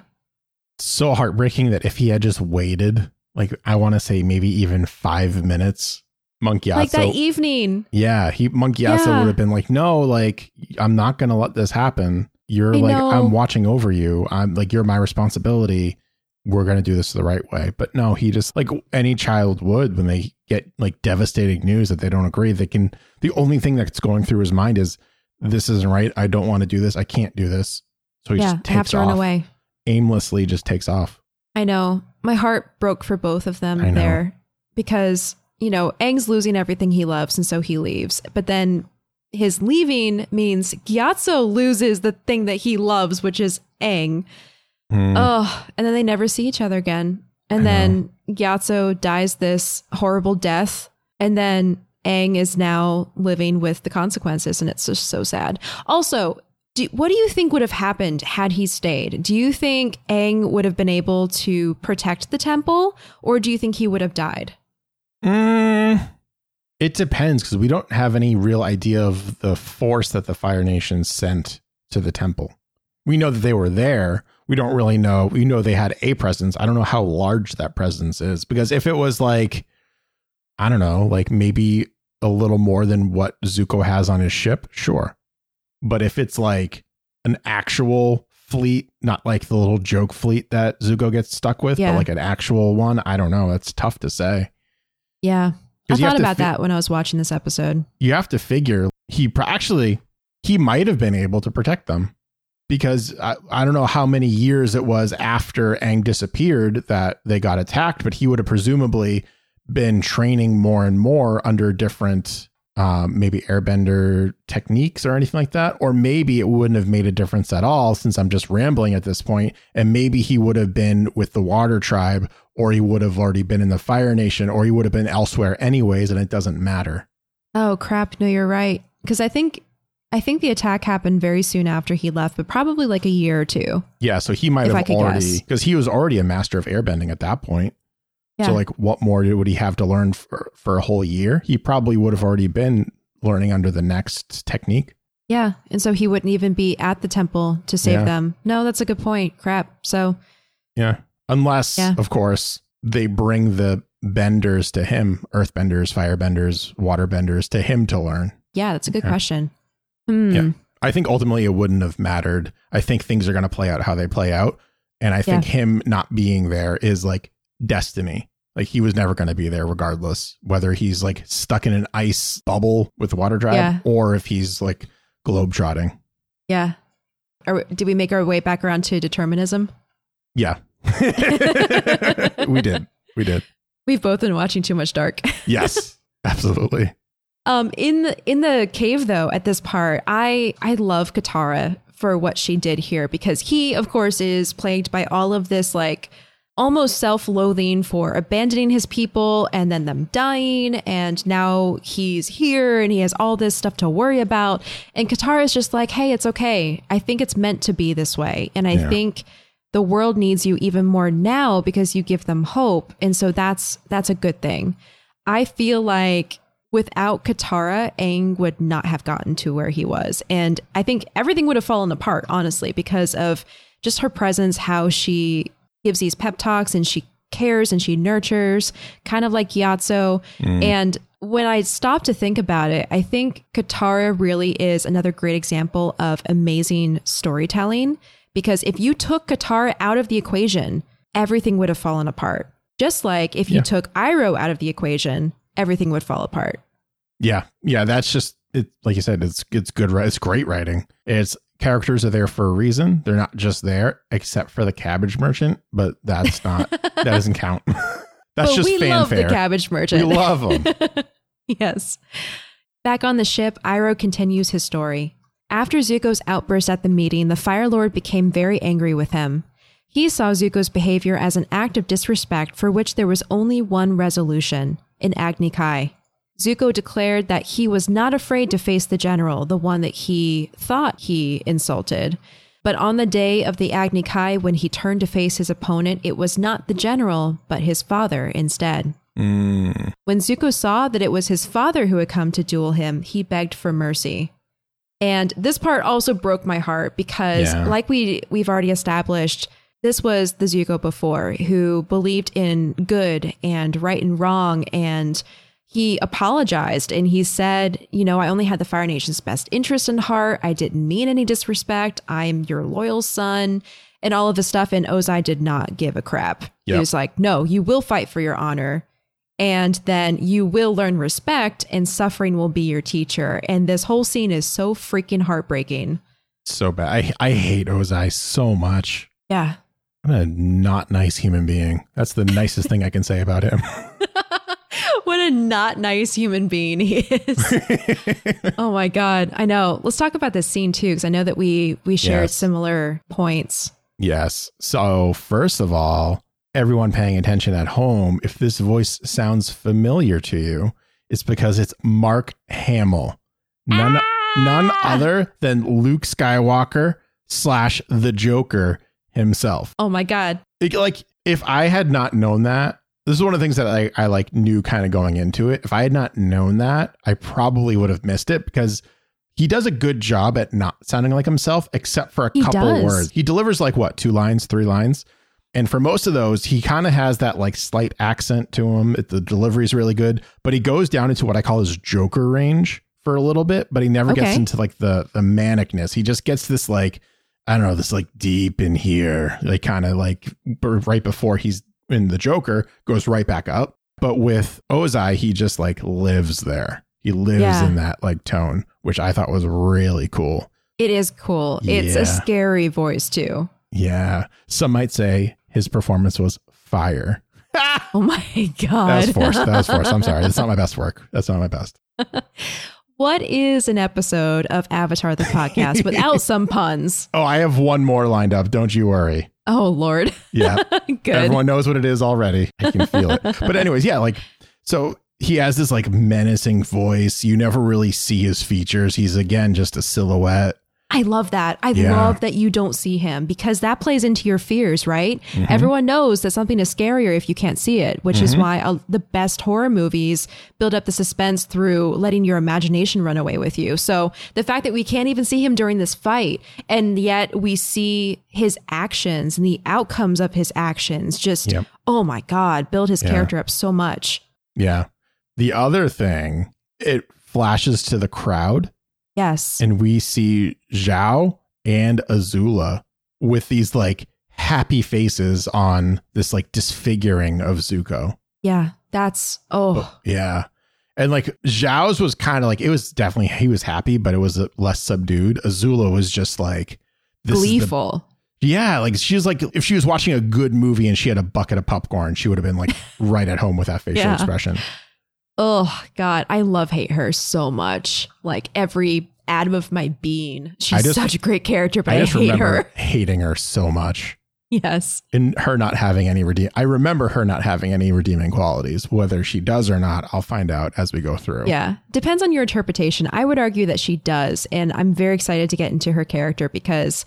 So heartbreaking that if he had just waited, like I want to say maybe even five minutes, Monk Gyatso, Like that evening. yeah, he Monk Gyatso Yeah. would have been like, no, like I'm not gonna let this happen. You're I like know. I'm watching over you. I'm like you're my responsibility. We're gonna do this the right way. But no, he just like any child would when they get like devastating news that they don't agree. They can. The only thing that's going through his mind is this isn't right. I don't want to do this. I can't do this. So he yeah, just I have takes to run off. away. Aimlessly, just takes off. I know. My heart broke for both of them there because, you know, Aang's losing everything he loves and so he leaves. But then his leaving means Gyatso loses the thing that he loves, which is Aang. Hmm. Oh, and then they never see each other again. And I then Gyatso dies this horrible death. And then Aang is now living with the consequences. And it's just so sad. Also, do, what do you think would have happened had he stayed? Do you think Aang would have been able to protect the temple, or do you think he would have died? Mm, it depends because we don't have any real idea of the force that the Fire Nation sent to the temple. We know that they were there. We don't really know. We know they had a presence. I don't know how large that presence is because if it was like, I don't know, like maybe a little more than what Zuko has on his ship, sure. But if it's like an actual fleet, not like the little joke fleet that Zuko gets stuck with, Yeah. but like an actual one, I don't know. That's tough to say. Yeah. I thought about fi- that when I was watching this episode. you have to figure he pro- actually he might have been able to protect them because I, I don't know how many years it was after Aang disappeared that they got attacked, but he would have presumably been training more and more under different um, maybe airbender techniques or anything like that. Or maybe it wouldn't have made a difference at all since I'm just rambling at this point, And maybe he would have been with the water tribe or he would have already been in the Fire Nation or he would have been elsewhere anyways, and it doesn't matter. Oh crap! No, you're right. Because I think I think the attack happened very soon after he left, but probably like a year or two. Yeah, so he might have already because he was already a master of airbending at that point. Yeah. So like, what more would he have to learn for for a whole year? He probably would have already been learning under the next technique. Yeah, and so he wouldn't even be at the temple to save Yeah. them. No, that's a good point. Crap. So Yeah, unless Yeah. of course they bring the benders to him, earthbenders, firebenders, waterbenders to him to learn. yeah, that's a good Okay. question. Hmm. Yeah. I think ultimately it wouldn't have mattered. I think things are going to play out how they play out. And I think him not being there is like destiny. Like he was never going to be there regardless, whether he's like stuck in an ice bubble with Water Tribe Yeah. or if he's like globetrotting. Yeah. Are, did we make our way back around to determinism? Yeah. we did. We did. We've both been watching too much Dark. Yes, absolutely. Um, in the in the cave though, at this part, I I love Katara for what she did here because he, of course, is plagued by all of this like almost self-loathing for abandoning his people and then them dying. And now he's here and he has all this stuff to worry about. And Katara is just like hey it's okay. I think it's meant to be this way. And i Yeah. think the world needs you even more now because you give them hope. And so that's that's a good thing. I feel like without Katara, Aang would not have gotten to where he was. And I think everything would have fallen apart, honestly, because of just her presence, how she gives these pep talks and she cares and she nurtures, kind of like Gyatso. Mm. And when I stop to think about it, I think Katara really is another great example of amazing storytelling. Because if you took Katara out of the equation, everything would have fallen apart. Just like if you Yeah. took Iroh out of the equation, everything would fall apart. Yeah, yeah, that's just it. Like you said, it's it's good. It's great writing. It's characters are there for a reason. They're not just there, except for the cabbage merchant. But that's not that doesn't count. that's But just we love the fanfare. cabbage we merchant. love them. yes. Back on the ship, Iroh continues his story. After Zuko's outburst at the meeting, the Fire Lord became very angry with him. He saw Zuko's behavior as an act of disrespect for which there was only one resolution in Agni Kai. Zuko declared that he was not afraid to face the general, the one that he thought he insulted. But on the day of the Agni Kai, when he turned to face his opponent, it was not the general, but his father instead. Mm. When Zuko saw that it was his father who had come to duel him, he begged for mercy. And this part also broke my heart because, Yeah. like we we've already established, this was the Zuko before who believed in good and right and wrong, and he apologized and he said, "You know, I only had the Fire Nation's best interest in heart. I didn't mean any disrespect. I'm your loyal son." And all of this stuff, and Ozai did not give a crap. He was like, "No, you will fight for your honor." and then you will learn respect and suffering will be your teacher and this whole scene is so freaking heartbreaking So bad. I, I hate Ozai so much. yeah What a not nice human being. That's the nicest thing I can say about him. what a not nice human being he is oh my god i know let's talk about this scene too because i know that we we shared Yes. similar points Yes. So, first of all, everyone paying attention at home, if this voice sounds familiar to you, it's because it's Mark Hamill. None, ah! none other than Luke Skywalker slash the Joker himself. oh my god It- like, if I had not known that, this is one of the things that I, I like knew kind of going into it. If I had not known that, I probably would have missed it because he does a good job at not sounding like himself, except for a He couple does. words. He delivers like what, two lines, three lines? And for most of those, he kind of has that like slight accent to him. It- The delivery is really good, but he goes down into what I call his Joker range for a little bit, but he never gets into like the the manicness. He just gets this like I don't know, this like deep in here, like kind of like b- right before he's in the Joker goes right back up. But with Ozai, he just like lives there. He lives Yeah. in that like tone, which I thought was really cool. it is cool it's a scary voice too Yeah. Some might say his performance was fire. oh my god. That was forced. That was forced. I'm sorry. That's not my best work. That's not my best. what is an episode of avatar the podcast without some puns Oh, I have one more lined up. Don't you worry. Oh lord Yeah. good Everyone knows what it is already. I can feel it. But anyways, yeah, like so he has this like menacing voice. You never really see his features. He's again just a silhouette. I love that. I Yeah. love that you don't see him because that plays into your fears, right? Mm-hmm. Everyone knows that something is scarier if you can't see it, which is Mm-hmm. why uh, the best horror movies build up the suspense through letting your imagination run away with you. So the fact that we can't even see him during this fight and yet we see his actions and the outcomes of his actions just, Yep. oh my God, build his Yeah. character up so much. Yeah. The other thing, it flashes to the crowd Yes. and we see Zhao and Azula with these like happy faces on this like disfiguring of Zuko. yeah. That's, oh, Yeah. And like Zhao's was kind of like it was definitely he was happy, but it was less subdued. Azula was just like this is the- gleeful. yeah, like she was like if she was watching a good movie and she had a bucket of popcorn, she would have been like right at home with that facial Yeah. expression. Oh God, I love hate her so much. Like every atom of my being. She's just- such a great character, but I, I just hate remember her. hating her so much. Yes. And her not having any redeem I remember her not having any redeeming qualities. Whether she does or not, I'll find out as we go through. Yeah. Depends on your interpretation. I would argue that she does. And I'm very excited to get into her character because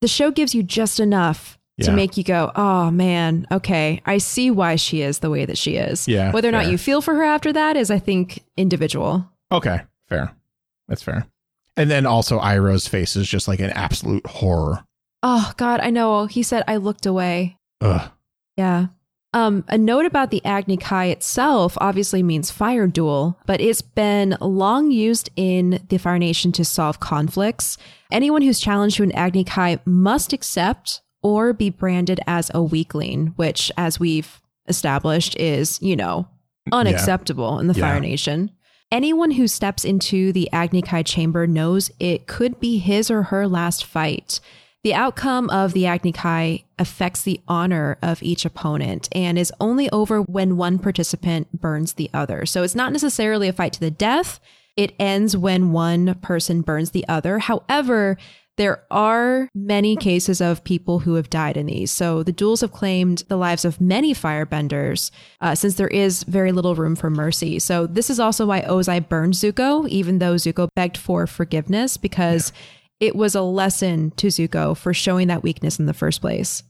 the show gives you just enough to make you go, oh man, okay, I see why she is the way that she is. Yeah, Whether or not you feel for her after that is, I think, individual. Okay, fair. That's fair. And then also Iroh's face is just like an absolute horror. Oh God, I know. He said I looked away. Ugh. Yeah. Um, a note about the Agni Kai itself obviously means fire duel, but it's been long used in the Fire Nation to solve conflicts. Anyone who's challenged to an Agni Kai must accept or be branded as a weakling, which, as we've established, is, you know, unacceptable in the Fire Nation. Anyone who steps into the Agni Kai chamber knows it could be his or her last fight. The outcome of the Agni Kai affects the honor of each opponent and is only over when one participant burns the other. So it's not necessarily a fight to the death. It ends when one person burns the other. However, There are many cases of people who have died in these. So the duels have claimed the lives of many firebenders, uh, since there is very little room for mercy. So this is also why Ozai burned Zuko, even though Zuko begged for forgiveness, because yeah. it was a lesson to Zuko for showing that weakness in the first place.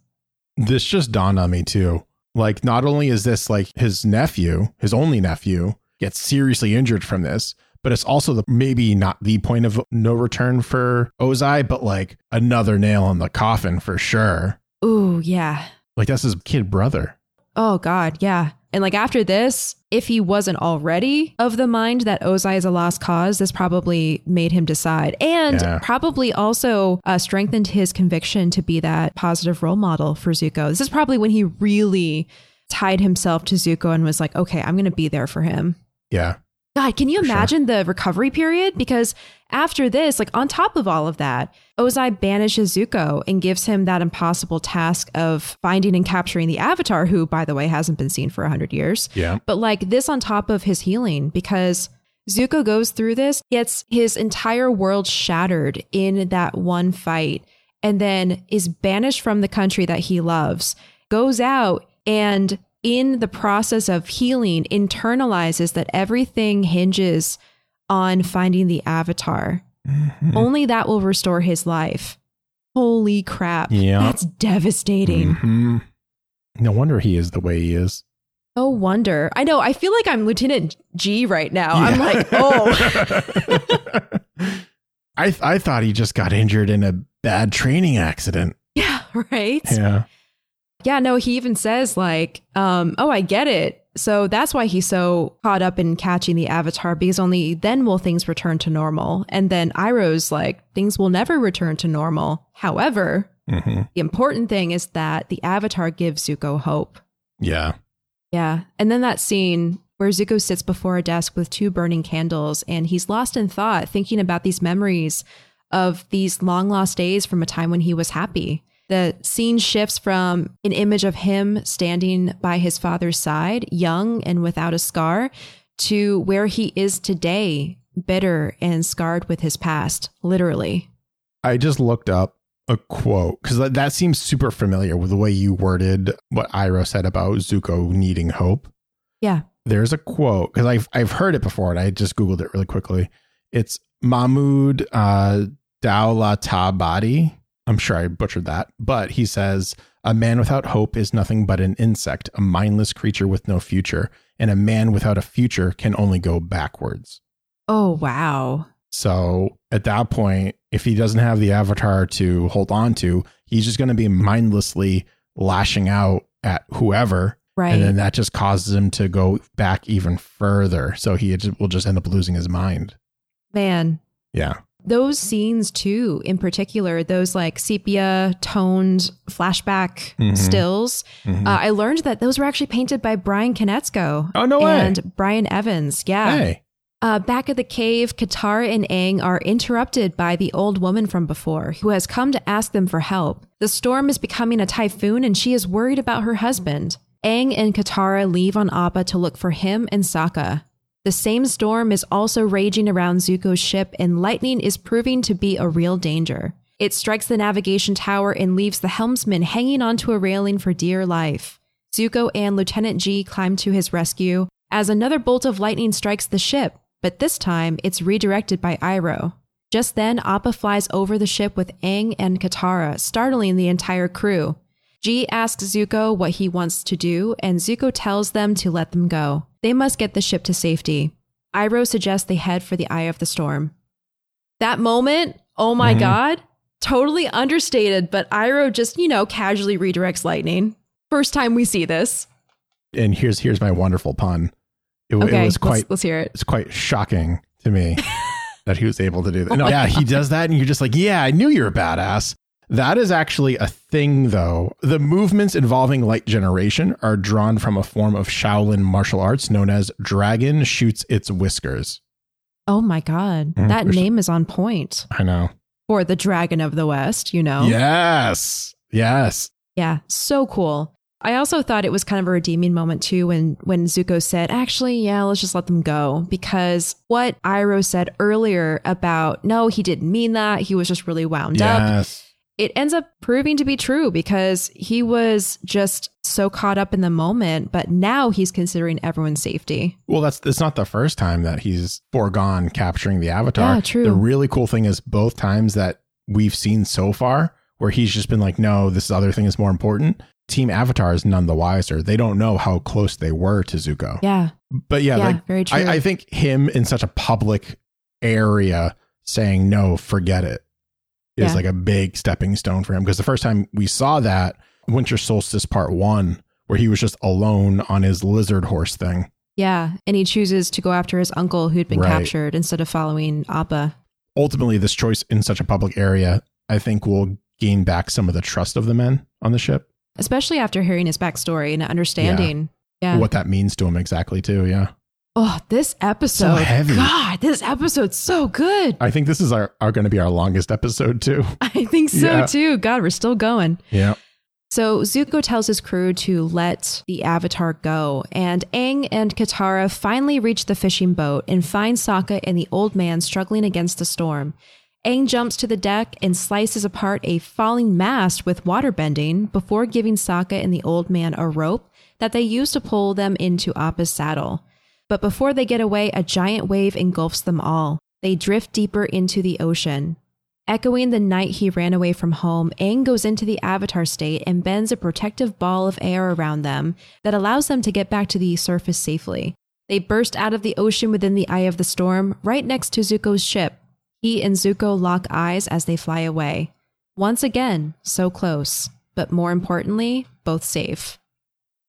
This just dawned on me too. Like, not only is this like his nephew, his only nephew, gets seriously injured from this, but it's also the maybe not the point of no return for Ozai, but like another nail in the coffin for sure. Ooh, yeah. Like that's his kid brother. Oh God, yeah. And like after this, if he wasn't already of the mind that Ozai is a lost cause, this probably made him decide and yeah. probably also uh, strengthened his conviction to be that positive role model for Zuko. This is probably when he really tied himself to Zuko and was like, okay, I'm going to be there for him. Yeah. God, can you imagine sure. the recovery period? Because after this, like on top of all of that, Ozai banishes Zuko and gives him that impossible task of finding and capturing the Avatar, who, by the way, hasn't been seen for 100 years. Yeah. But like this on top of his healing, because Zuko goes through this, gets his entire world shattered in that one fight, and then is banished from the country that he loves, goes out and in the process of healing internalizes that everything hinges on finding the avatar. Mm-hmm. Only that will restore his life. Holy crap. Yeah. That's devastating. Mm-hmm. No wonder he is the way he is. No wonder. I know. I feel like I'm Lieutenant Jee right now. Yeah. I'm like, oh. I I thought he just got injured in a bad training accident. Yeah, right? Yeah yeah, no, he even says like, um, oh, I get it. So that's why he's so caught up in catching the avatar because only then will things return to normal. And then Iroh's like, things will never return to normal. However, mm-hmm. the important thing is that the avatar gives Zuko hope. Yeah. Yeah. And then that scene where Zuko sits before a desk with two burning candles and he's lost in thought, thinking about these memories of these long lost days from a time when he was happy. The scene shifts from an image of him standing by his father's side, young and without a scar, to where he is today, bitter and scarred with his past, literally. I just looked up a quote because that seems super familiar with the way you worded what Iroh said about Zuko needing hope. Yeah. There's a quote because I've I've heard it before and I just googled it really quickly. It's Mahmoud uh, Dowlatabadi I'm sure I butchered that, but he says, A man without hope is nothing but an insect, a mindless creature with no future, and a man without a future can only go backwards. Oh, wow. So at that point, if he doesn't have the avatar to hold on to, he's just going to be mindlessly lashing out at whoever. Right. And then that just causes him to go back even further. So he will just end up losing his mind. Man. Yeah those scenes too in particular those like sepia toned flashback mm-hmm. stills mm-hmm. Uh, i learned that those were actually painted by Bryan Konietzko oh no way and brian evans yeah hey. Uh, back at the cave, Katara and Aang are interrupted by the old woman from before, who has come to ask them for help. The storm is becoming a typhoon, and she is worried about her husband. Aang and Katara leave on Appa to look for him and Sokka. The same storm is also raging around Zuko's ship, and lightning is proving to be a real danger. It strikes the navigation tower and leaves the helmsman hanging onto a railing for dear life. Zuko and Lieutenant Jee climb to his rescue as another bolt of lightning strikes the ship, but this time it's redirected by Iroh. Just then, Appa flies over the ship with Aang and Katara, startling the entire crew. Jee asks Zuko what he wants to do, and Zuko tells them to let them go. They must get the ship to safety. Iroh suggests they head for the eye of the storm. That moment, oh my mm-hmm. God, totally understated, but Iroh just, you know, casually redirects lightning. First time we see this. And here's here's my wonderful pun. It, okay, it was quite let's, let's hear it. It's quite shocking to me that he was able to do that. oh no, yeah, God. he does that, and you're just like, yeah, I knew you're a badass. That is actually a thing, though. The movements involving light generation are drawn from a form of Shaolin martial arts known as Dragon Shoots Its Whiskers. Oh my God. Mm, that name is on point. I know. Or the Dragon of the West, you know? Yes. Yes. Yeah. So cool. I also thought it was kind of a redeeming moment too when when Zuko said, "Actually, yeah, let's just let them go." Because what Iroh said earlier about no, he didn't mean that. He was just really wound up. It ends up proving to be true because he was just so caught up in the moment, but now he's considering everyone's safety. Well, that's it's not the first time that he's foregone capturing the Avatar. Yeah, true. The really cool thing is both times that we've seen so far, where he's just been like, "No, this other thing is more important." Team Avatar is none the wiser. They don't know how close they were to Zuko. Yeah. But yeah, Yeah, like very true. I, I think him in such a public area saying no, forget it, is Yeah. like a big stepping stone for him. Because the first time we saw that, Winter Solstice Part One, where he was just alone on his lizard horse thing. Yeah. And he chooses to go after his uncle who'd been Right. captured instead of following Appa. Ultimately, this choice in such a public area, I think, will gain back some of the trust of the men on the ship. Especially after hearing his backstory and understanding. Yeah. What that means to him exactly, too. Yeah. Oh, this episode. heavy. God, this episode's so good. I think this is our, are going to be our longest episode, too. I think so Yeah. too. God, we're still going. Yeah. So Zuko tells his crew to let the Avatar go, and Aang and Katara finally reach the fishing boat and find Sokka and the old man struggling against the storm. Aang jumps to the deck and slices apart a falling mast with water bending before giving Sokka and the old man a rope that they use to pull them into Appa's saddle. But before they get away, a giant wave engulfs them all. They drift deeper into the ocean. Echoing the night he ran away from home, Aang goes into the Avatar state and bends a protective ball of air around them that allows them to get back to the surface safely. They burst out of the ocean within the eye of the storm, right next to Zuko's ship. He and Zuko lock eyes as they fly away. Once again, so close, but more importantly, both safe.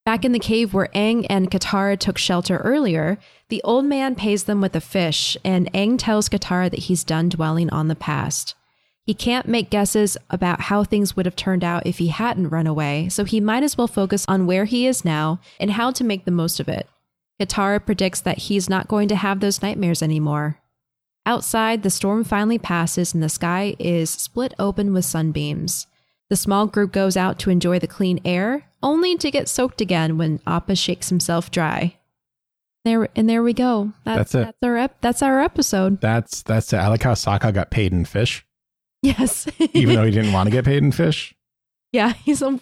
Back in the cave where Aang and Katara took shelter earlier, the old man pays them with a fish, and Aang tells Katara that he's done dwelling on the past. He can't make guesses about how things would have turned out if he hadn't run away, so he might as well focus on where he is now and how to make the most of it. Katara predicts that he's not going to have those nightmares anymore. Outside, the storm finally passes and the sky is split open with sunbeams. The small group goes out to enjoy the clean air, only to get soaked again when Appa shakes himself dry. There and there we go. That's it. That's our ep- that's our episode. That's, that's it. I like how Sokka got paid in fish, Yes. even though he didn't want to get paid in fish. yeah, he's um,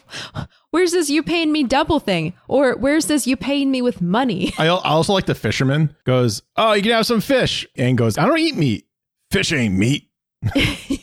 where's this you paying me double thing? Or where's this you paying me with money? I I also like the fisherman goes, Oh, you can have some fish. And goes, I don't eat meat. Fish ain't meat.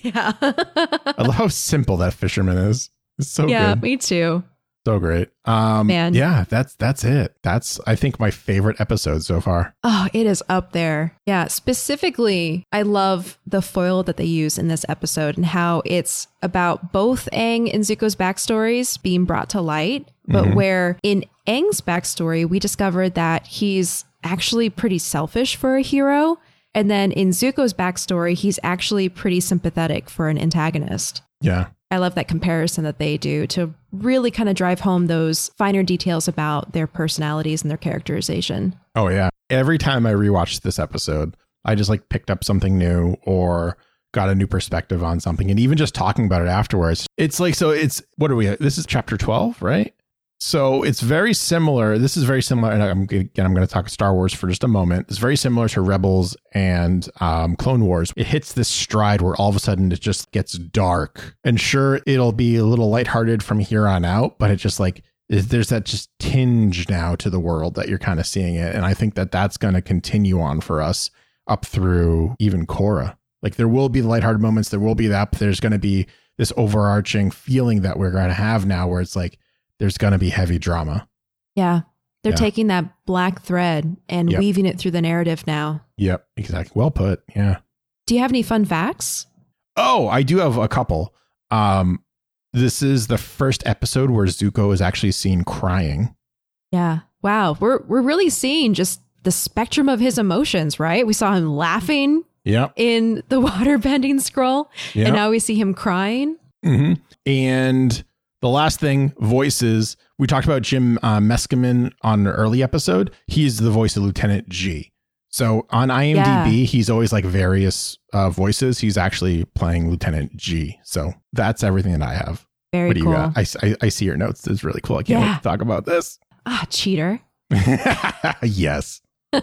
yeah. I love how simple that fisherman is. It's so good. yeah, good. me too. So great. Um Man. yeah, that's that's it. That's I think my favorite episode so far. Oh, it is up there. Yeah. Specifically, I love the foil that they use in this episode and how it's about both Aang and Zuko's backstories being brought to light, but Mhm. where in Aang's backstory, we discovered that he's actually pretty selfish for a hero. And then in Zuko's backstory, he's actually pretty sympathetic for an antagonist. Yeah. I love that comparison that they do to really kind of drive home those finer details about their personalities and their characterization. Oh yeah. Every time I rewatched this episode, I just like picked up something new or got a new perspective on something. And even just talking about it afterwards, it's like so it's what are we this is chapter 12, right? So it's very similar. This is very similar, and I'm again. I'm going to talk Star Wars for just a moment. It's very similar to Rebels and um, Clone Wars. It hits this stride where all of a sudden it just gets dark, and sure, it'll be a little lighthearted from here on out, but it just like there's that just tinge now to the world that you're kind of seeing it, and I think that that's going to continue on for us up through even Korra. Like there will be the lighthearted moments, there will be that, but there's going to be this overarching feeling that we're going to have now, where it's like there's going to be heavy drama. Yeah. They're Yeah. taking that black thread and Yep. weaving it through the narrative now. Yep, exactly. Well put. Yeah. Do you have any fun facts? Oh, I do have a couple. Um, this is the first episode where Zuko is actually seen crying. Yeah. Wow. We're we're really seeing just the spectrum of his emotions, right? We saw him laughing Yep. in the water bending scroll, Yep. and now we see him crying. hmm And the last thing, voices. We talked about Jim uh, Meskimen on an early episode. He's the voice of Lieutenant Jee. So on IMDb, Yeah. he's always like various uh, voices. He's actually playing Lieutenant Jee. So that's everything that I have. Very what do you cool. got? I, I, I see your notes. It's really cool. I can't wait Yeah. to talk about this. Ah, cheater. yes.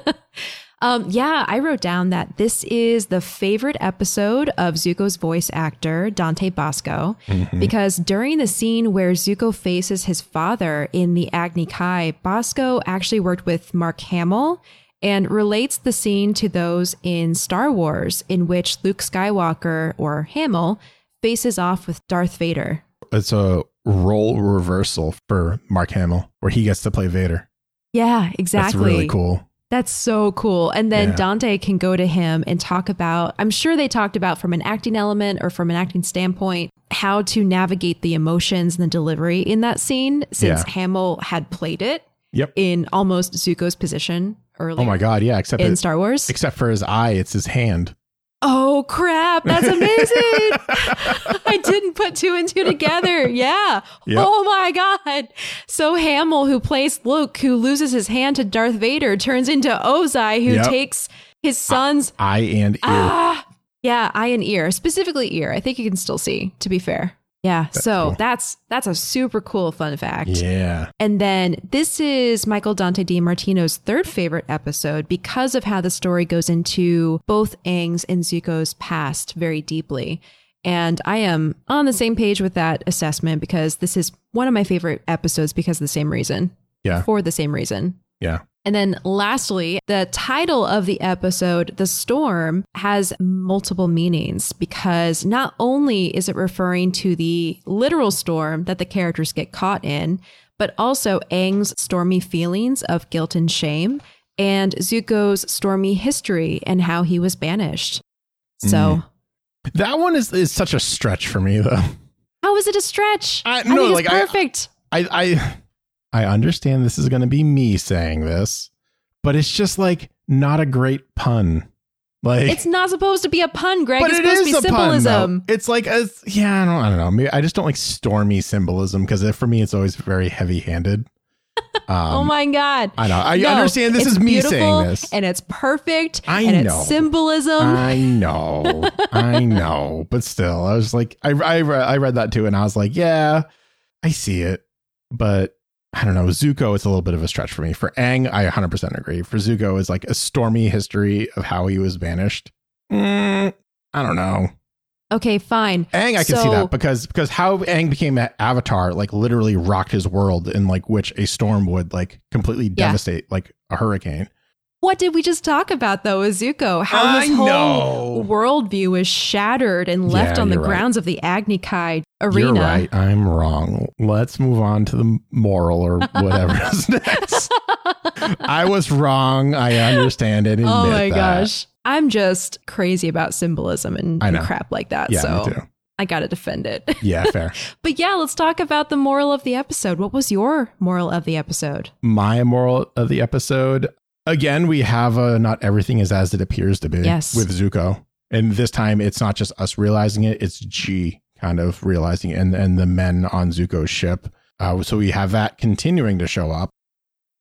Um, yeah, I wrote down that this is the favorite episode of Zuko's voice actor, Dante Basco, Mhm. because during the scene where Zuko faces his father in the Agni Kai, Bosco actually worked with Mark Hamill and relates the scene to those in Star Wars, in which Luke Skywalker or Hamill faces off with Darth Vader. It's a role reversal for Mark Hamill where he gets to play Vader. Yeah, exactly. That's really cool. That's so cool. And then Yeah. Dante can go to him and talk about, I'm sure they talked about from an acting element or from an acting standpoint, how to navigate the emotions and the delivery in that scene since Yeah. Hamill had played it Yep. in almost Zuko's position earlier Oh my God. Yeah. Except in it, Star Wars. except for his eye, it's his hand. Oh crap, that's amazing. I didn't put two and two together. Yeah. Yep. Oh my god. So Hamill who plays Luke who loses his hand to Darth Vader turns into Ozai who Yep. takes his son's Eye and ear. ah yeah, eye and ear, specifically ear. I think you can still see to be fair. Yeah, so cool. that's that's a super cool fun fact. yeah. And then this is Michael Dante DiMartino's third favorite episode because of how the story goes into both Aang's and Zuko's past very deeply. And I am on the same page with that assessment because this is one of my favorite episodes because of the same reason. Yeah. For the same reason. Yeah. And then lastly, the title of the episode, The Storm, has multiple meanings because not only is it referring to the literal storm that the characters get caught in, but also Aang's stormy feelings of guilt and shame and Zuko's stormy history and how he was banished. So, mm. That one is, is such a stretch for me, though. how is it a stretch? I- no, it's like, perfect. I I I understand this is going to be me saying this, but it's just like not a great pun. Like it's not supposed to be a pun, Greg. but it's it supposed is to be a pun. symbolism. Though. It's like a, yeah, I don't, I don't know. Maybe I just don't like stormy symbolism because for me it's always very heavy-handed. Um, oh my God. I know. I No, understand this is me saying this. and it's perfect I and know. it's symbolism. I know, I know, but still, I was like, I I I read that too, and I was like, yeah, I see it, but I don't know. Zuko, it's a little bit of a stretch for me. For Aang, I 100% agree. For Zuko, is like a stormy history of how he was banished. Mm, I don't know. okay, fine. Aang, I can see that because because how Aang became an Avatar, like literally rocked his world, in like which a storm would like completely devastate, like a hurricane. What did we just talk about though with Zuko? How I his whole know. worldview is shattered and left Yeah, on the right. grounds of the Agni Kai arena. You're right. I'm wrong. Let's move on to the moral or whatever is next. I was wrong. I understand it. oh my that. gosh. I'm just crazy about symbolism and, and crap like that. Yeah, so. I got to defend it. Yeah, fair. but yeah, let's talk about the moral of the episode. What was your moral of the episode? My moral of the episode again, we have a not everything is as it appears to be Yes. with Zuko. And this time it's not just us realizing it, it's Jee kind of realizing it and, and the men on Zuko's ship. Uh, so we have that continuing to show up.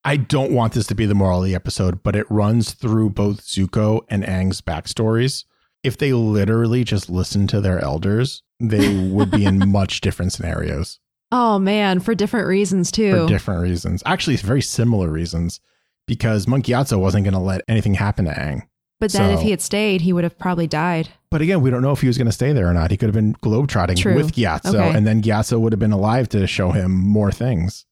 I don't want this to be the moral of the episode, but it runs through both Zuko and Aang's backstories. If they literally just listened to their elders, they would be in much different scenarios Oh man, for different reasons too. for different reasons. Actually, very similar reasons because Monk Gyatso wasn't going to let anything happen to Aang. but then if he had stayed, he would have probably died. But again, we don't know if he was going to stay there or not. He could have been globetrotting True. with Gyatso, Okay. and then Gyatso would have been alive to show him more things.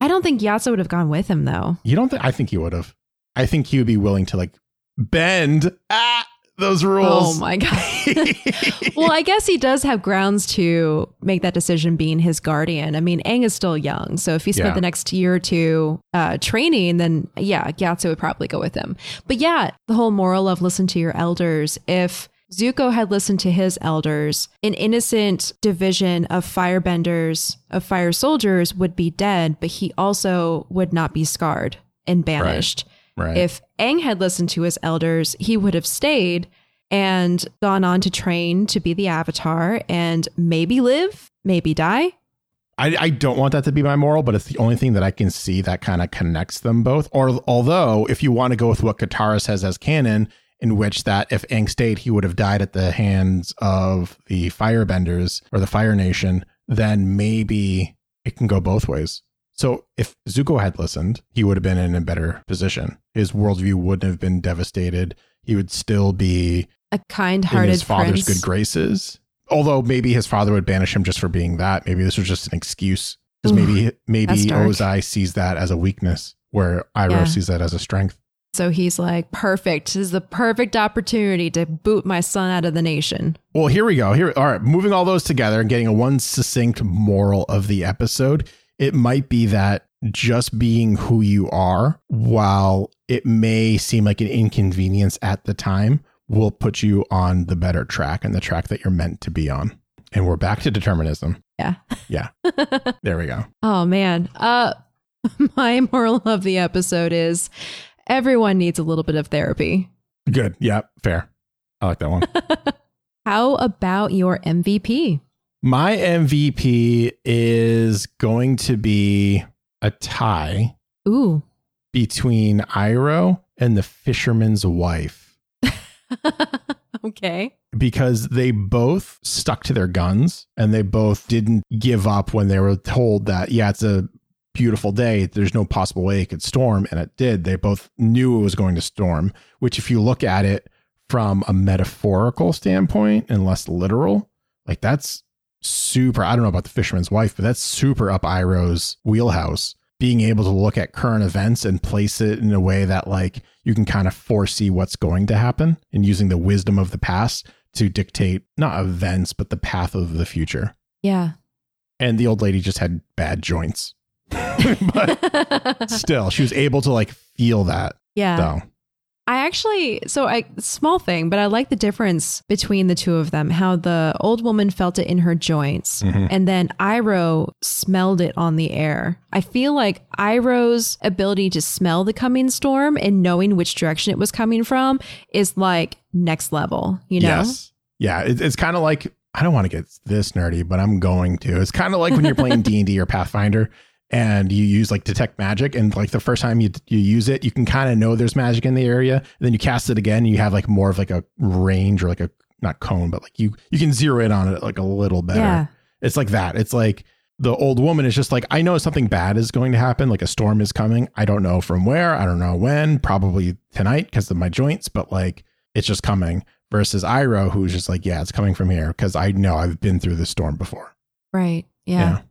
I don't think Gyatso would have gone with him though. You don't think? I think he would have. I think he would be willing to like bend ah, those rules. Oh my god. well, I guess he does have grounds to make that decision being his guardian. I mean, Aang is still young. So if he spent Yeah. the next year or two uh, training, then yeah, Gyatso would probably go with him. But yeah, the whole moral of listen to your elders. If Zuko had listened to his elders, an innocent division of firebenders, of fire soldiers would be dead, but he also would not be scarred and banished. right. If Aang had listened to his elders, he would have stayed and gone on to train to be the Avatar and maybe live, maybe die. I, I don't want that to be my moral, but it's the only thing that I can see that kind of connects them both. Or although, if you want to go with what Katara says as canon, in which that if Aang stayed, he would have died at the hands of the Firebenders or the Fire Nation, then maybe it can go both ways. So if Zuko had listened, he would have been in a better position. His worldview wouldn't have been devastated. He would still be A kind in his father's prince. good graces. Although maybe his father would banish him just for being that. Maybe this was just an excuse. Because maybe maybe. Ozai sees that as a weakness, where Iroh Yeah. sees that as a strength. So he's like, perfect. This is the perfect opportunity to boot my son out of the nation. Well, here we go. Here, all right. Moving all those together and getting a one succinct moral of the episode. It might be that just being who you are, while it may seem like an inconvenience at the time, will put you on the better track and the track that you're meant to be on. And we're back to determinism. Yeah. Yeah. There we go. Oh man. Uh my moral of the episode is everyone needs a little bit of therapy. Good. Yeah. Fair. I like that one. How about your MVP? My MVP is going to be a tie Ooh. between Iroh and the fisherman's wife okay. because they both stuck to their guns and they both didn't give up when they were told that, yeah, it's a beautiful day. There's no possible way it could storm. And it did. They both knew it was going to storm, which, if you look at it from a metaphorical standpoint and less literal, like that's super. I don't know about the fisherman's wife, but that's super up Iroh's wheelhouse. Being able to look at current events and place it in a way that, like, you can kind of foresee what's going to happen and using the wisdom of the past to dictate not events, but the path of the future. Yeah. And the old lady just had bad joints. but still, she was able to like feel that. yeah. So, I actually, so I, small thing, but I like the difference between the two of them, how the old woman felt it in her joints mhm. and then Iroh smelled it on the air. I feel like Iroh's ability to smell the coming storm and knowing which direction it was coming from is like next level, you know? yes. Yeah. It, it's kind of like, I don't want to get this nerdy, but I'm going to. It's kind of like when you're playing D&D or Pathfinder and you use like detect magic and like the first time you you use it, you can kind of know there's magic in the area. And then you cast it again, and you have like more of like a range or like a not cone, but like you you can zero in on it like a little better. Yeah. It's like that. It's like the old woman is just like, I know something bad is going to happen, like a storm is coming. I don't know from where, I don't know when, probably tonight because of my joints, but like it's just coming. Versus Iroh who's just like, yeah, it's coming from here because I know I've been through this storm before. Right. Yeah.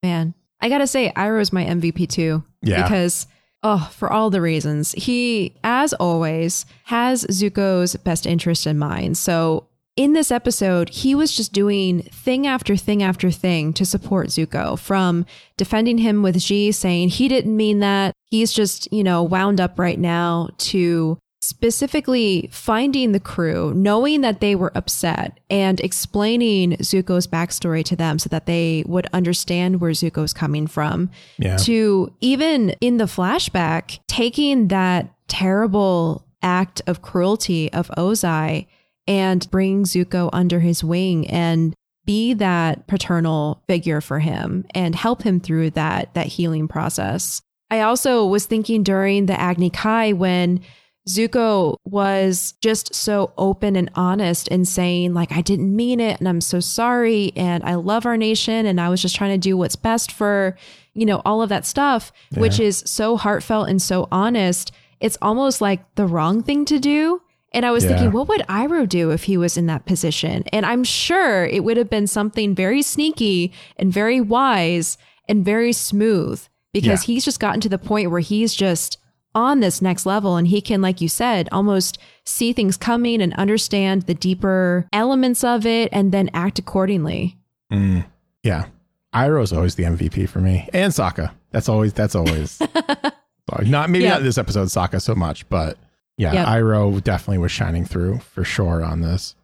Man. I got to say, Iroh's my MVP too. Yeah. Because, oh, for all the reasons. He, as always, has Zuko's best interest in mind. So in this episode, he was just doing thing after thing after thing to support Zuko from defending him with Jee, saying he didn't mean that. He's just, you know, wound up right now to specifically finding the crew, knowing that they were upset and explaining Zuko's backstory to them so that they would understand where Zuko's coming from yeah. to even in the flashback, taking that terrible act of cruelty of Ozai and bring Zuko under his wing and be that paternal figure for him and help him through that that healing process. I also was thinking during the Agni Kai when Zuko was just so open and honest and saying like I didn't mean it and I'm so sorry and I love our nation and I was just trying to do what's best for you know all of that stuff which is so heartfelt and so honest. It's almost like the wrong thing to do. And I was Yeah. thinking what would Iroh do if he was in that position? And I'm sure it would have been something very sneaky and very wise and very smooth because he's just gotten to the point where he's just on this next level and he can like you said almost see things coming and understand the deeper elements of it and then act accordingly Mm. Yeah. Iroh's always the MVP for me. And Sokka. That's always that's always not maybe Yeah. not this episode Sokka so much, but yeah, Yep. Iroh definitely was shining through for sure on this.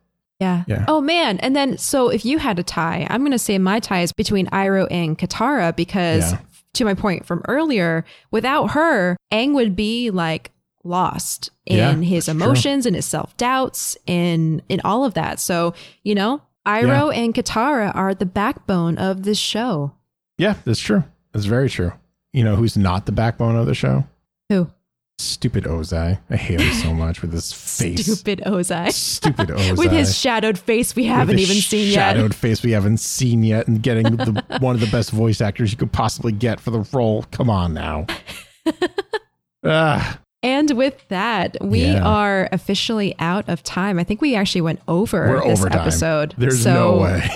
yeah Yeah. oh man and then so if you had a tie i'm going to say my tie is between Iroh and katara because Yeah. To my point from earlier without her Aang would be like lost in Yeah, his emotions and his self-doubts in in all of that so you know Iroh and Katara are the backbone of this show. Yeah, that's true. That's very true. You know who's not the backbone of the show? Who? Stupid Ozai. I hate him so much with his face. Stupid Ozai. Stupid Ozai. With his shadowed face we haven't even seen yet. shadowed face we haven't seen yet, and getting the, one of the best voice actors you could possibly get for the role. Come on now. ah, And with that, we Yeah. are officially out of time. I think we actually went over we're this overtime. episode. There's So no way.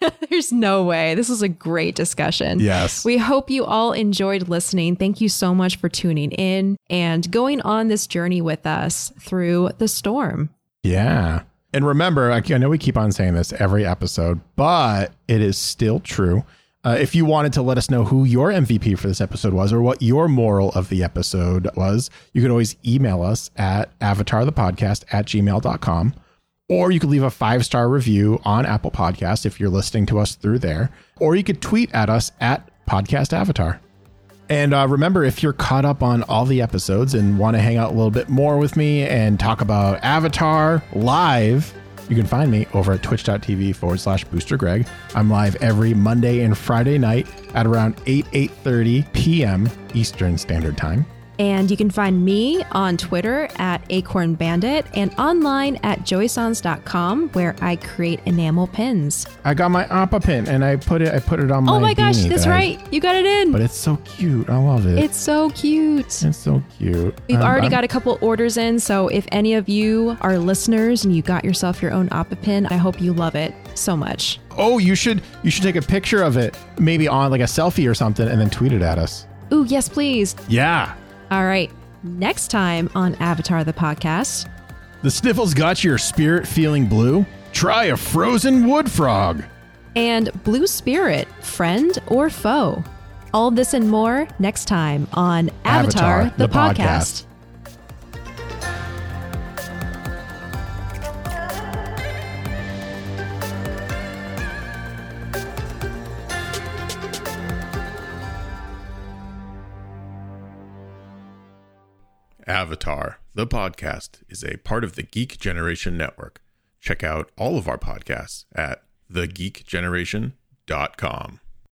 there's no way. This was a great discussion. yes. We hope you all enjoyed listening. Thank you so much for tuning in and going on this journey with us through the storm. Yeah. And remember, I know we keep on saying this every episode, but it is still true. Uh, if you wanted to let us know who your MVP for this episode was or what your moral of the episode was, you could always email us at avatarthepodcast at gmail.com. Or you could leave a five star review on Apple Podcasts if you're listening to us through there. Or you could tweet at us at Podcast Avatar. And uh, remember, if you're caught up on all the episodes and want to hang out a little bit more with me and talk about Avatar live, you can find me over at twitch.tv forward slash booster greg. I'm live every Monday and Friday night at around 8, 8.30 p.m. Eastern Standard Time. And you can find me on Twitter at Acorn Bandit and online at joysons.com where I create enamel pins. I got my Appa pin and I put it I put it on my oh my gosh, that's that I- right. You got it in. but it's so cute. I love it. it's so cute. It's so cute. We've Um, already I'm- got a couple orders in, so if any of you are listeners and you got yourself your own Appa pin, I hope you love it so much. Oh, you should you should take a picture of it, maybe on like a selfie or something, and then tweet it at us. Ooh, yes, please. Yeah. All right. Next time on Avatar the podcast, The sniffles got your spirit feeling blue? Try a frozen wood frog. and Blue Spirit, friend or foe. All this and more next time on Avatar, Avatar, the, the podcast. podcast. Avatar, the podcast, is a part of the Geek Generation Network. Check out all of our podcasts at thegeekgeneration.com.